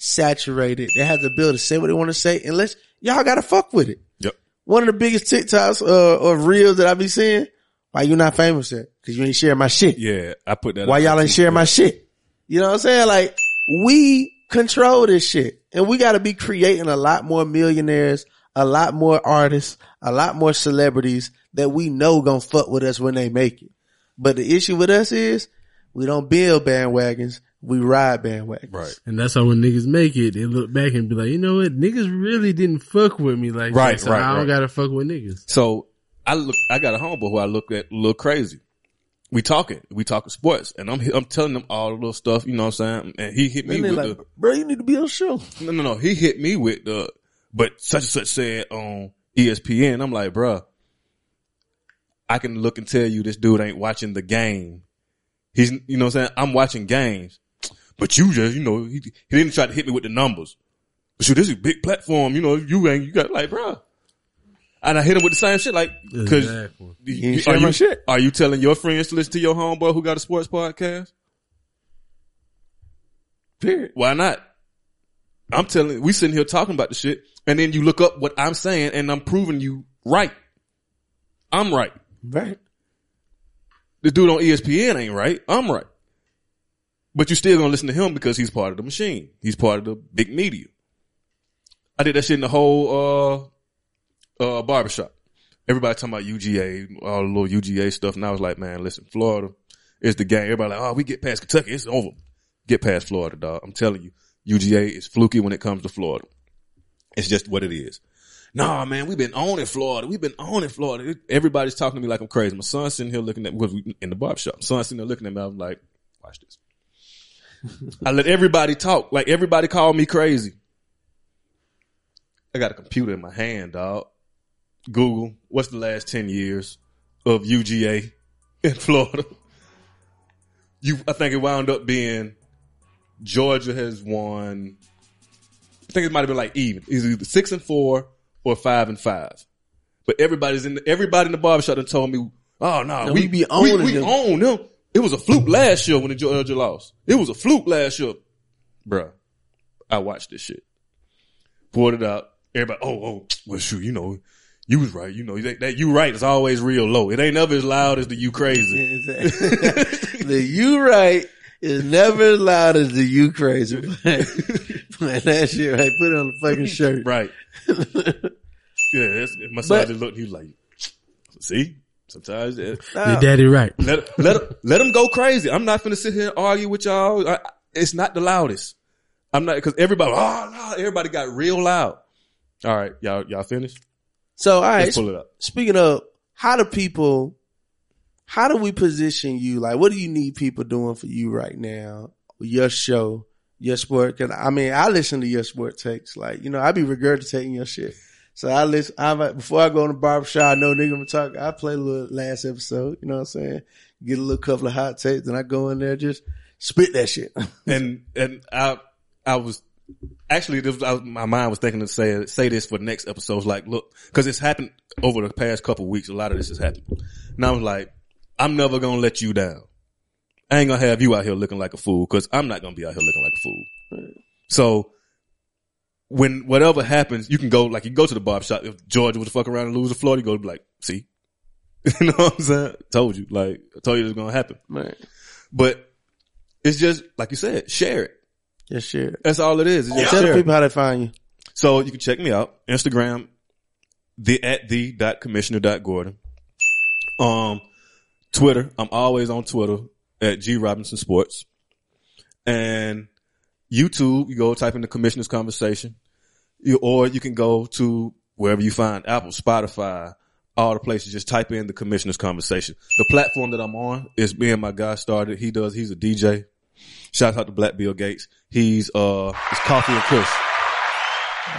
unsaturated, that has the ability to say what they want to say, and let's, y'all gotta fuck with it. Yep. one of the biggest TikToks uh, or reels that I be seeing. Why you not famous yet? Cause you ain't sharing my shit. Yeah, I put that. Why y'all ain't sharing my shit? You know what I'm saying? Like we control this shit and we got to be creating a lot more millionaires, a lot more artists, a lot more celebrities that we know gonna fuck with us when they make it. But the issue with us is we don't build bandwagons. We ride bandwagons. Right. And that's how when niggas make it, they look back and be like, you know what? Niggas really didn't fuck with me like Right, that. So right, I don't right. gotta fuck with niggas. So I look, I got a homeboy who I look at a little crazy. We talking, we talking sports, and I'm I'm telling them all the little stuff, you know what I'm saying? And he hit me And with like, the bro, you need to be on the show. no, no, no. He hit me with the, but such and such said on ESPN. I'm like, bruh, I can look and tell you this dude ain't watching the game. He's, you know what I'm saying? I'm watching games, but you just, you know, he, he didn't try to hit me with the numbers. But shoot, this is a big platform. You know, you ain't, you got like, bruh. And I hit him with the same shit, like, cause Exactly. you- You are you, shit. are you telling your friends to listen to your homeboy who got a sports podcast? Period. Why not? I'm telling we sitting here talking about the shit, and then you look up what I'm saying, and I'm proving you right. I'm right. Right. The dude on ESPN ain't right. I'm right. But you still gonna listen to him because he's part of the machine. He's part of the big media. I did that shit in the whole uh uh barbershop. Everybody talking about UGA, all the little UGA stuff, and I was like, man, listen, Florida is the game. Everybody like, oh, we get past Kentucky, it's over. Get past Florida, dog. I'm telling you, UGA is fluky when it comes to Florida. It's just what it is. Nah, man, we've been owning Florida. We've been owning Florida. Everybody's talking to me like I'm crazy. My son's sitting here looking at because we in the barbershop. My son's sitting there looking at me. I'm like, watch this. I let everybody talk. Like everybody called me crazy. I got a computer in my hand, dog. Google, what's the last 10 years of UGA in Florida? You, I think it wound up being Georgia has won. I think it might have been like even. It's either six and four or five and five. But everybody's in the, everybody in the barbershop done told me, oh no, No, we, we be we, owning we them." own them. It was a fluke last year when the uh, Georgia lost. It was a fluke last year. Bruh, I watched this shit. Pulled it out. Everybody, oh, oh, well shoot, you know, you was right. You know, that, that you right is always real low. It ain't never as loud as the you crazy. the you right is never as loud as the you crazy. Man, that shit right. Put it on the fucking shirt. Right. Yeah, that's, my son But- just looked, he was like, see? Sometimes it, Your daddy right. let let let them go crazy. I'm not finna sit here and argue with y'all. I, it's not the loudest. I'm not because everybody. Ah, oh no, everybody got real loud. All right, y'all y'all finished. So, all right. Let's pull it up. Speaking of, how do people, how do we position you? Like, what do you need people doing for you right now? Your show, your sport. Cause I mean, I listen to your sport takes. Like, you know, I be regurgitating your shit. So I listen, I before I go in the barbershop, I know nigga gonna talk. I play a little last episode, you know what I'm saying? Get a little couple of hot takes, then I go in there, just spit that shit. and and I I was actually this was, I my mind was thinking to say say this for the next episodes. Like, look, because it's happened over the past couple weeks. A lot of this has happened. And I was like, I'm never gonna let you down. I ain't gonna have you out here looking like a fool because I'm not gonna be out here looking like a fool. So when whatever happens, you can go like you go to the barbershop. If Georgia was to fuck around and lose to Florida, you go be like, see, you know what I'm saying? Told you, like I told you it's gonna happen. Right. But it's just like you said, share it. Just share. That's all it is. It's just Tell the share people how they find you. So you can check me out. Instagram, the at the dot commissioner dot Gordon. Um, Twitter. I'm always on Twitter at G Robinson Sports. And YouTube, you go type in the commissioner's conversation. You, or you can go to wherever you find Apple, Spotify, all the places. Just type in the commissioner's conversation. The platform that I'm on is me and my guy started. He does, he's a DJ. Shout out to Black Bill Gates. He's, uh, it's Coffee and Kush.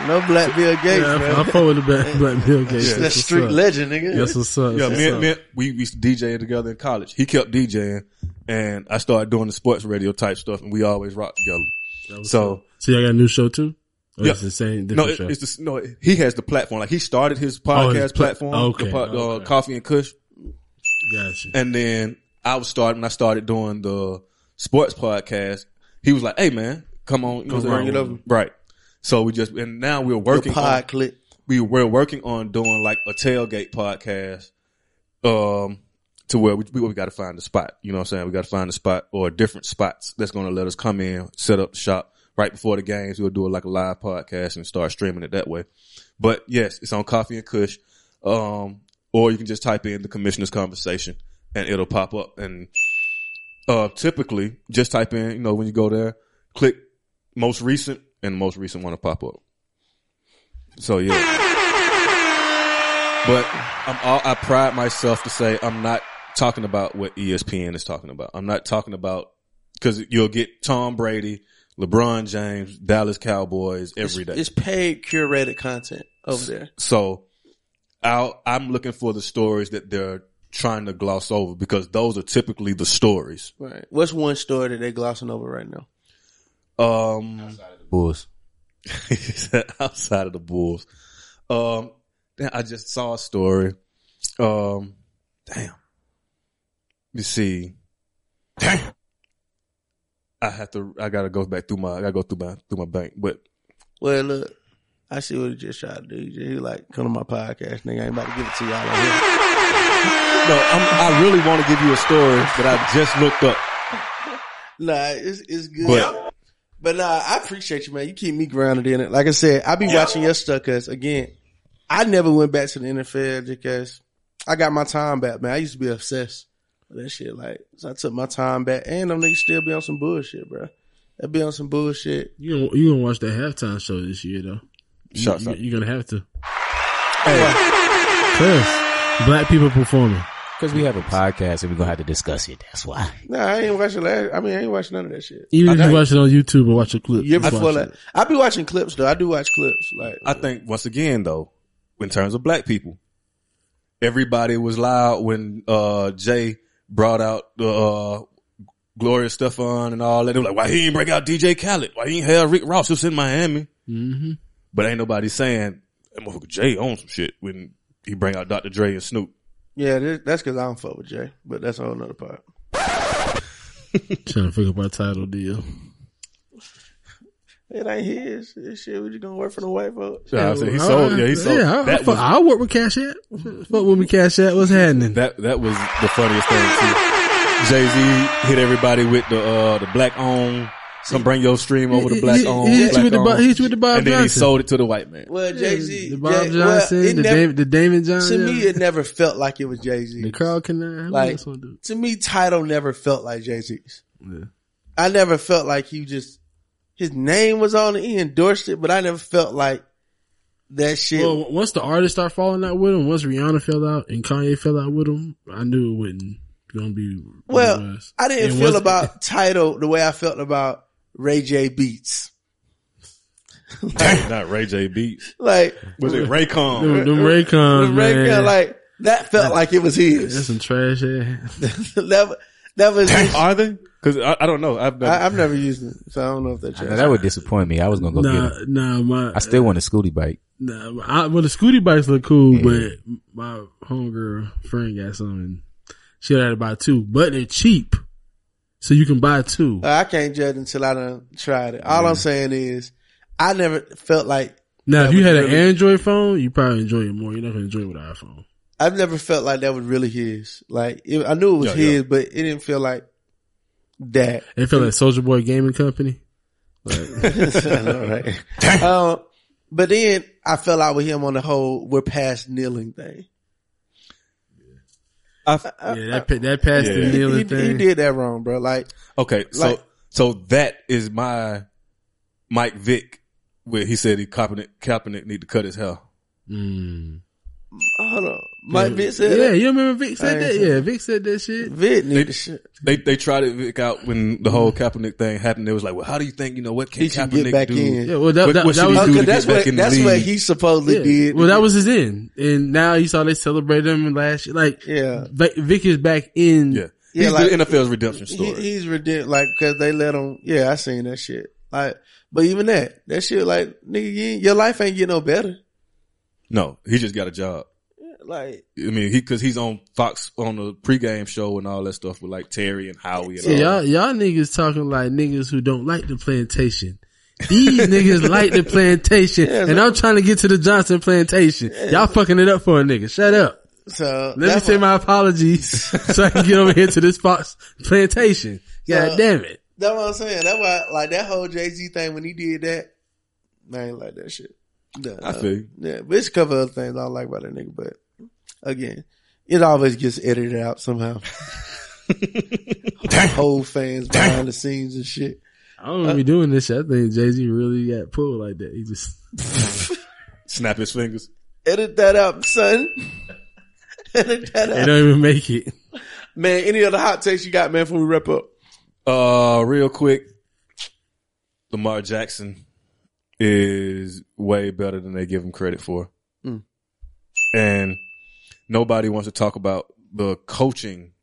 No Black Bill Gates, Yeah, I- man. I fuck with the Black- Black Bill Gates. Yeah. That's That's street up. legend, nigga. That's what's up. Yeah, me, what's me, we used to DJ together in college. He kept DJing, and I started doing the sports radio type stuff, and we always rocked together. So, So y'all got a new show too? Or yeah, it's the same no, it- show? it's the, no. He has the platform. Like he started his Oh, podcast his pla- platform, okay, the po- uh, okay. Coffee and Kush, Gotcha. and then I was starting. I started doing the sports podcast. He was like, "Hey, man, come on, you know Come bring it. Right. So we just and now we're working. pod on, clip. we we're working on doing like a tailgate podcast, um, to where we, we, we got to find a spot. You know what I'm saying? We got to find a spot or different spots that's going to let us come in, set up shop right before the games. We'll do it like a live podcast and start streaming it that way. But yes, it's on Coffee and Kush. Um, or you can just type in the commissioner's conversation and it'll pop up. And, uh, typically just type in, you know, when you go there, click most recent and the most recent one will pop up. So yeah. But I'm all, I pride myself to say I'm not talking about what ESPN is talking about. I'm not talking about because you'll get Tom Brady, LeBron James, Dallas Cowboys every day. It's paid curated content over there. So I'll, I'm looking for the stories that they're trying to gloss over because those are typically the stories. Right. What's one story that they glossing over right now? Um, Bulls. outside of the Bulls. Um, damn, I just saw a story. Um, damn. Let me see. Damn. I have to. I gotta go back through my. I gotta go through my through my bank. But Well, look, I see what he just tried to do. He just- like, come to my podcast, nigga. I ain't about to give it to y'all on here. No, I'm, I really want to give you a story that I just looked up. Nah, it's, it's good. But- But, nah, I appreciate you, man. You keep me grounded in it. Like I said, I be watching your stuff cause again, I never went back to the NFL because I got my time back, man. I used to be obsessed with that shit. Like, so I took my time back and them niggas still be on some bullshit, bro. They be on some bullshit. You gonna, you gonna watch that halftime show this year though? Shots you, out. You're gonna have to. Cause black people performing. Because we have a podcast and we're gonna have to discuss it. That's why. Nah, I ain't watching last. I mean, I ain't watching none of that shit. Even I if you watch it on YouTube or watch a clip. year just before that. I be watching clips though. I do watch clips. Like, I think once again though, in terms of black people, everybody was loud when uh Jay brought out the uh Gloria Estefan and all that. They were like, why he ain't break out DJ Khaled? Why he ain't have Rick Ross who's in Miami? Mm-hmm. But ain't nobody saying that motherfucker Jay owns some shit when he bring out Dr. Dre and Snoop. Yeah, that's cause I don't fuck with Jay, but that's a whole nother part. Trying to figure out our Tidal deal. It ain't his. This shit, we just gonna work for the white folks. Yeah, I said he sold. Yeah, he sold. Yeah, I, I, that fuck, was I'll work with Cash App. Fuck with me, Cash App. What's happening? that that was the funniest thing too. Jay Z hit everybody with the uh the black on. Come bring your stream over the black He- on. he hit black with the on. Bob- he hit you with the Bob and then he sold it to the white man. Well, Jay Z, the Bob Johnson, the Dam- the Damon Johnson. To me, it never felt like it was Jay Z. The crowd can uh, Like to me, Tidal never felt like Jay Z's. Yeah. I never felt like he just his name was on it. He endorsed it, but I never felt like that shit. Well, once the artists start falling out with him, once Rihanna fell out and Kanye fell out with him, I knew it wasn't gonna be. Well. I didn't And feel about Tidal the way I felt about Ray J Beats. Not Ray J Beats. Like Was it Raycon? Them, them Raycons, The Ray man. Gun, like that felt like it was his. That's some trash ass. that, that was. Are they? Because I, I don't know. I've never, I, I've never used it, so I don't know if that's Now, that would disappoint me. I was gonna go Nah, get it. nah, my I still want a scooty bike. Nah, I, well, the scooty bikes look cool, but my homegirl friend got some, and she had to buy two, but they're cheap, so you can buy two. I can't judge until I done tried it. All I'm saying is, I never felt like Now, if you had really- an Android phone, you probably enjoy it more. You're not gonna enjoy it with an iPhone. I've never felt like that was really his. Like it, I knew it was Yeah, his, yeah. but it didn't feel like that. It felt like Soldier Boy Gaming Company. I know, right? um, but then I fell out with him on the whole "we're past kneeling" thing. Uh, uh, yeah, that uh, pa- that past the Yeah. kneeling he, thing. he did that wrong, bro. Like, Okay, so Like- so that is my Mike Vick, where he said he Kaepernick, Kaepernick need to cut his hair. Mm. Hold on, Mike Vick said, yeah, that? you remember Vick said that? Yeah, that. Vick said that shit. Vick They, need to shit. they they tried it Vick out when the whole Kaepernick thing happened. They was like, well, how do you think you know what can He Kaepernick get back do? in. Yeah, well, that, what that, what that was he do to that's get back what in that's what he supposedly Yeah. did. Well, that was his end, and now you saw they celebrated him last year. Like, Yeah. Vick, Vick is back in. Yeah, Yeah, he's like- the NFL's redemption He, story. he's ridiculous, like because they let him. Yeah, I seen that shit. Like, but even that, that shit, like nigga, you, your life ain't get no better. No, he just got a job. Like, I mean, he because he's on Fox on the pregame show and all that stuff with like Terry and Howie and See, all y'all, that. y'all niggas talking like niggas who don't like the plantation These niggas like the plantation, Yeah, and so- I'm trying to get to the Johnson plantation. Y'all fucking it up for a nigga. Shut up. So Let me say my apologies so I can get over here to this Fox plantation. God So- damn it. That's what I'm saying. That's why, like that whole Jay Z thing when he did that, I ain't like that shit. No, I no. feel you. Yeah, but it's a couple other things I don't like about that nigga. But again, it always gets edited out somehow. whole fans behind the scenes and shit. I don't know if he doing this shit. I think Jay Z really got pulled like that. He just Snap his fingers. Edit that out, son. Edit that out. they don't even make it. Man, any other hot takes you got, man, before we wrap up? Uh, real quick, Lamar Jackson is way better than they give him credit for. Mm. And nobody wants to talk about the coaching.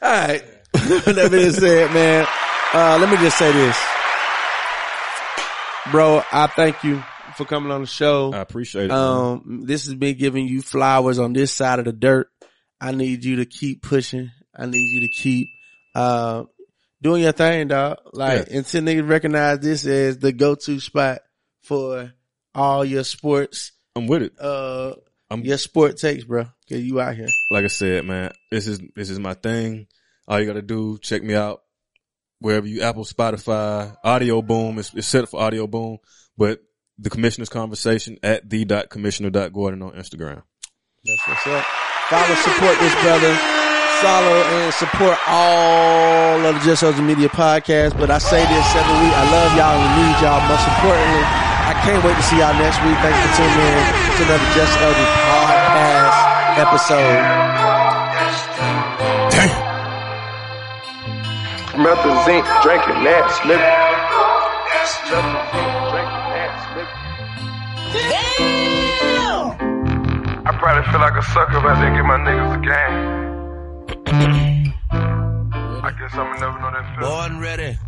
All right. that being said, man, uh, let me just say this. Bro, I thank you for coming on the show. I appreciate it. man. Um, this has been giving you flowers on this side of the dirt. I need you to keep pushing. I need you to keep, uh, doing your thing, dog. Like, until niggas recognize this as the go-to spot for all your sports. I'm with it. Uh, I'm- your sport takes, bro. Cause you out here. like I said, man, this is this is my thing. All you gotta do, check me out wherever you Apple, Spotify, Audioboom. It's, it's set up for Audioboom, but the commissioner's conversation at the dot commissioner dot Gordon on Instagram. That's what's up. Follow, support this brother. Follow and support all of the Just Social Media podcast. But I say this every week. I love y'all and we need y'all. Most importantly, I can't wait to see y'all next week. Thanks for tuning in to another Just Eldridge podcast episode. Damn. Method zinc, drinking that, nigga. I probably feel like a sucker if I didn't get my niggas a game. I guess I'ma never know that feeling. Born ready.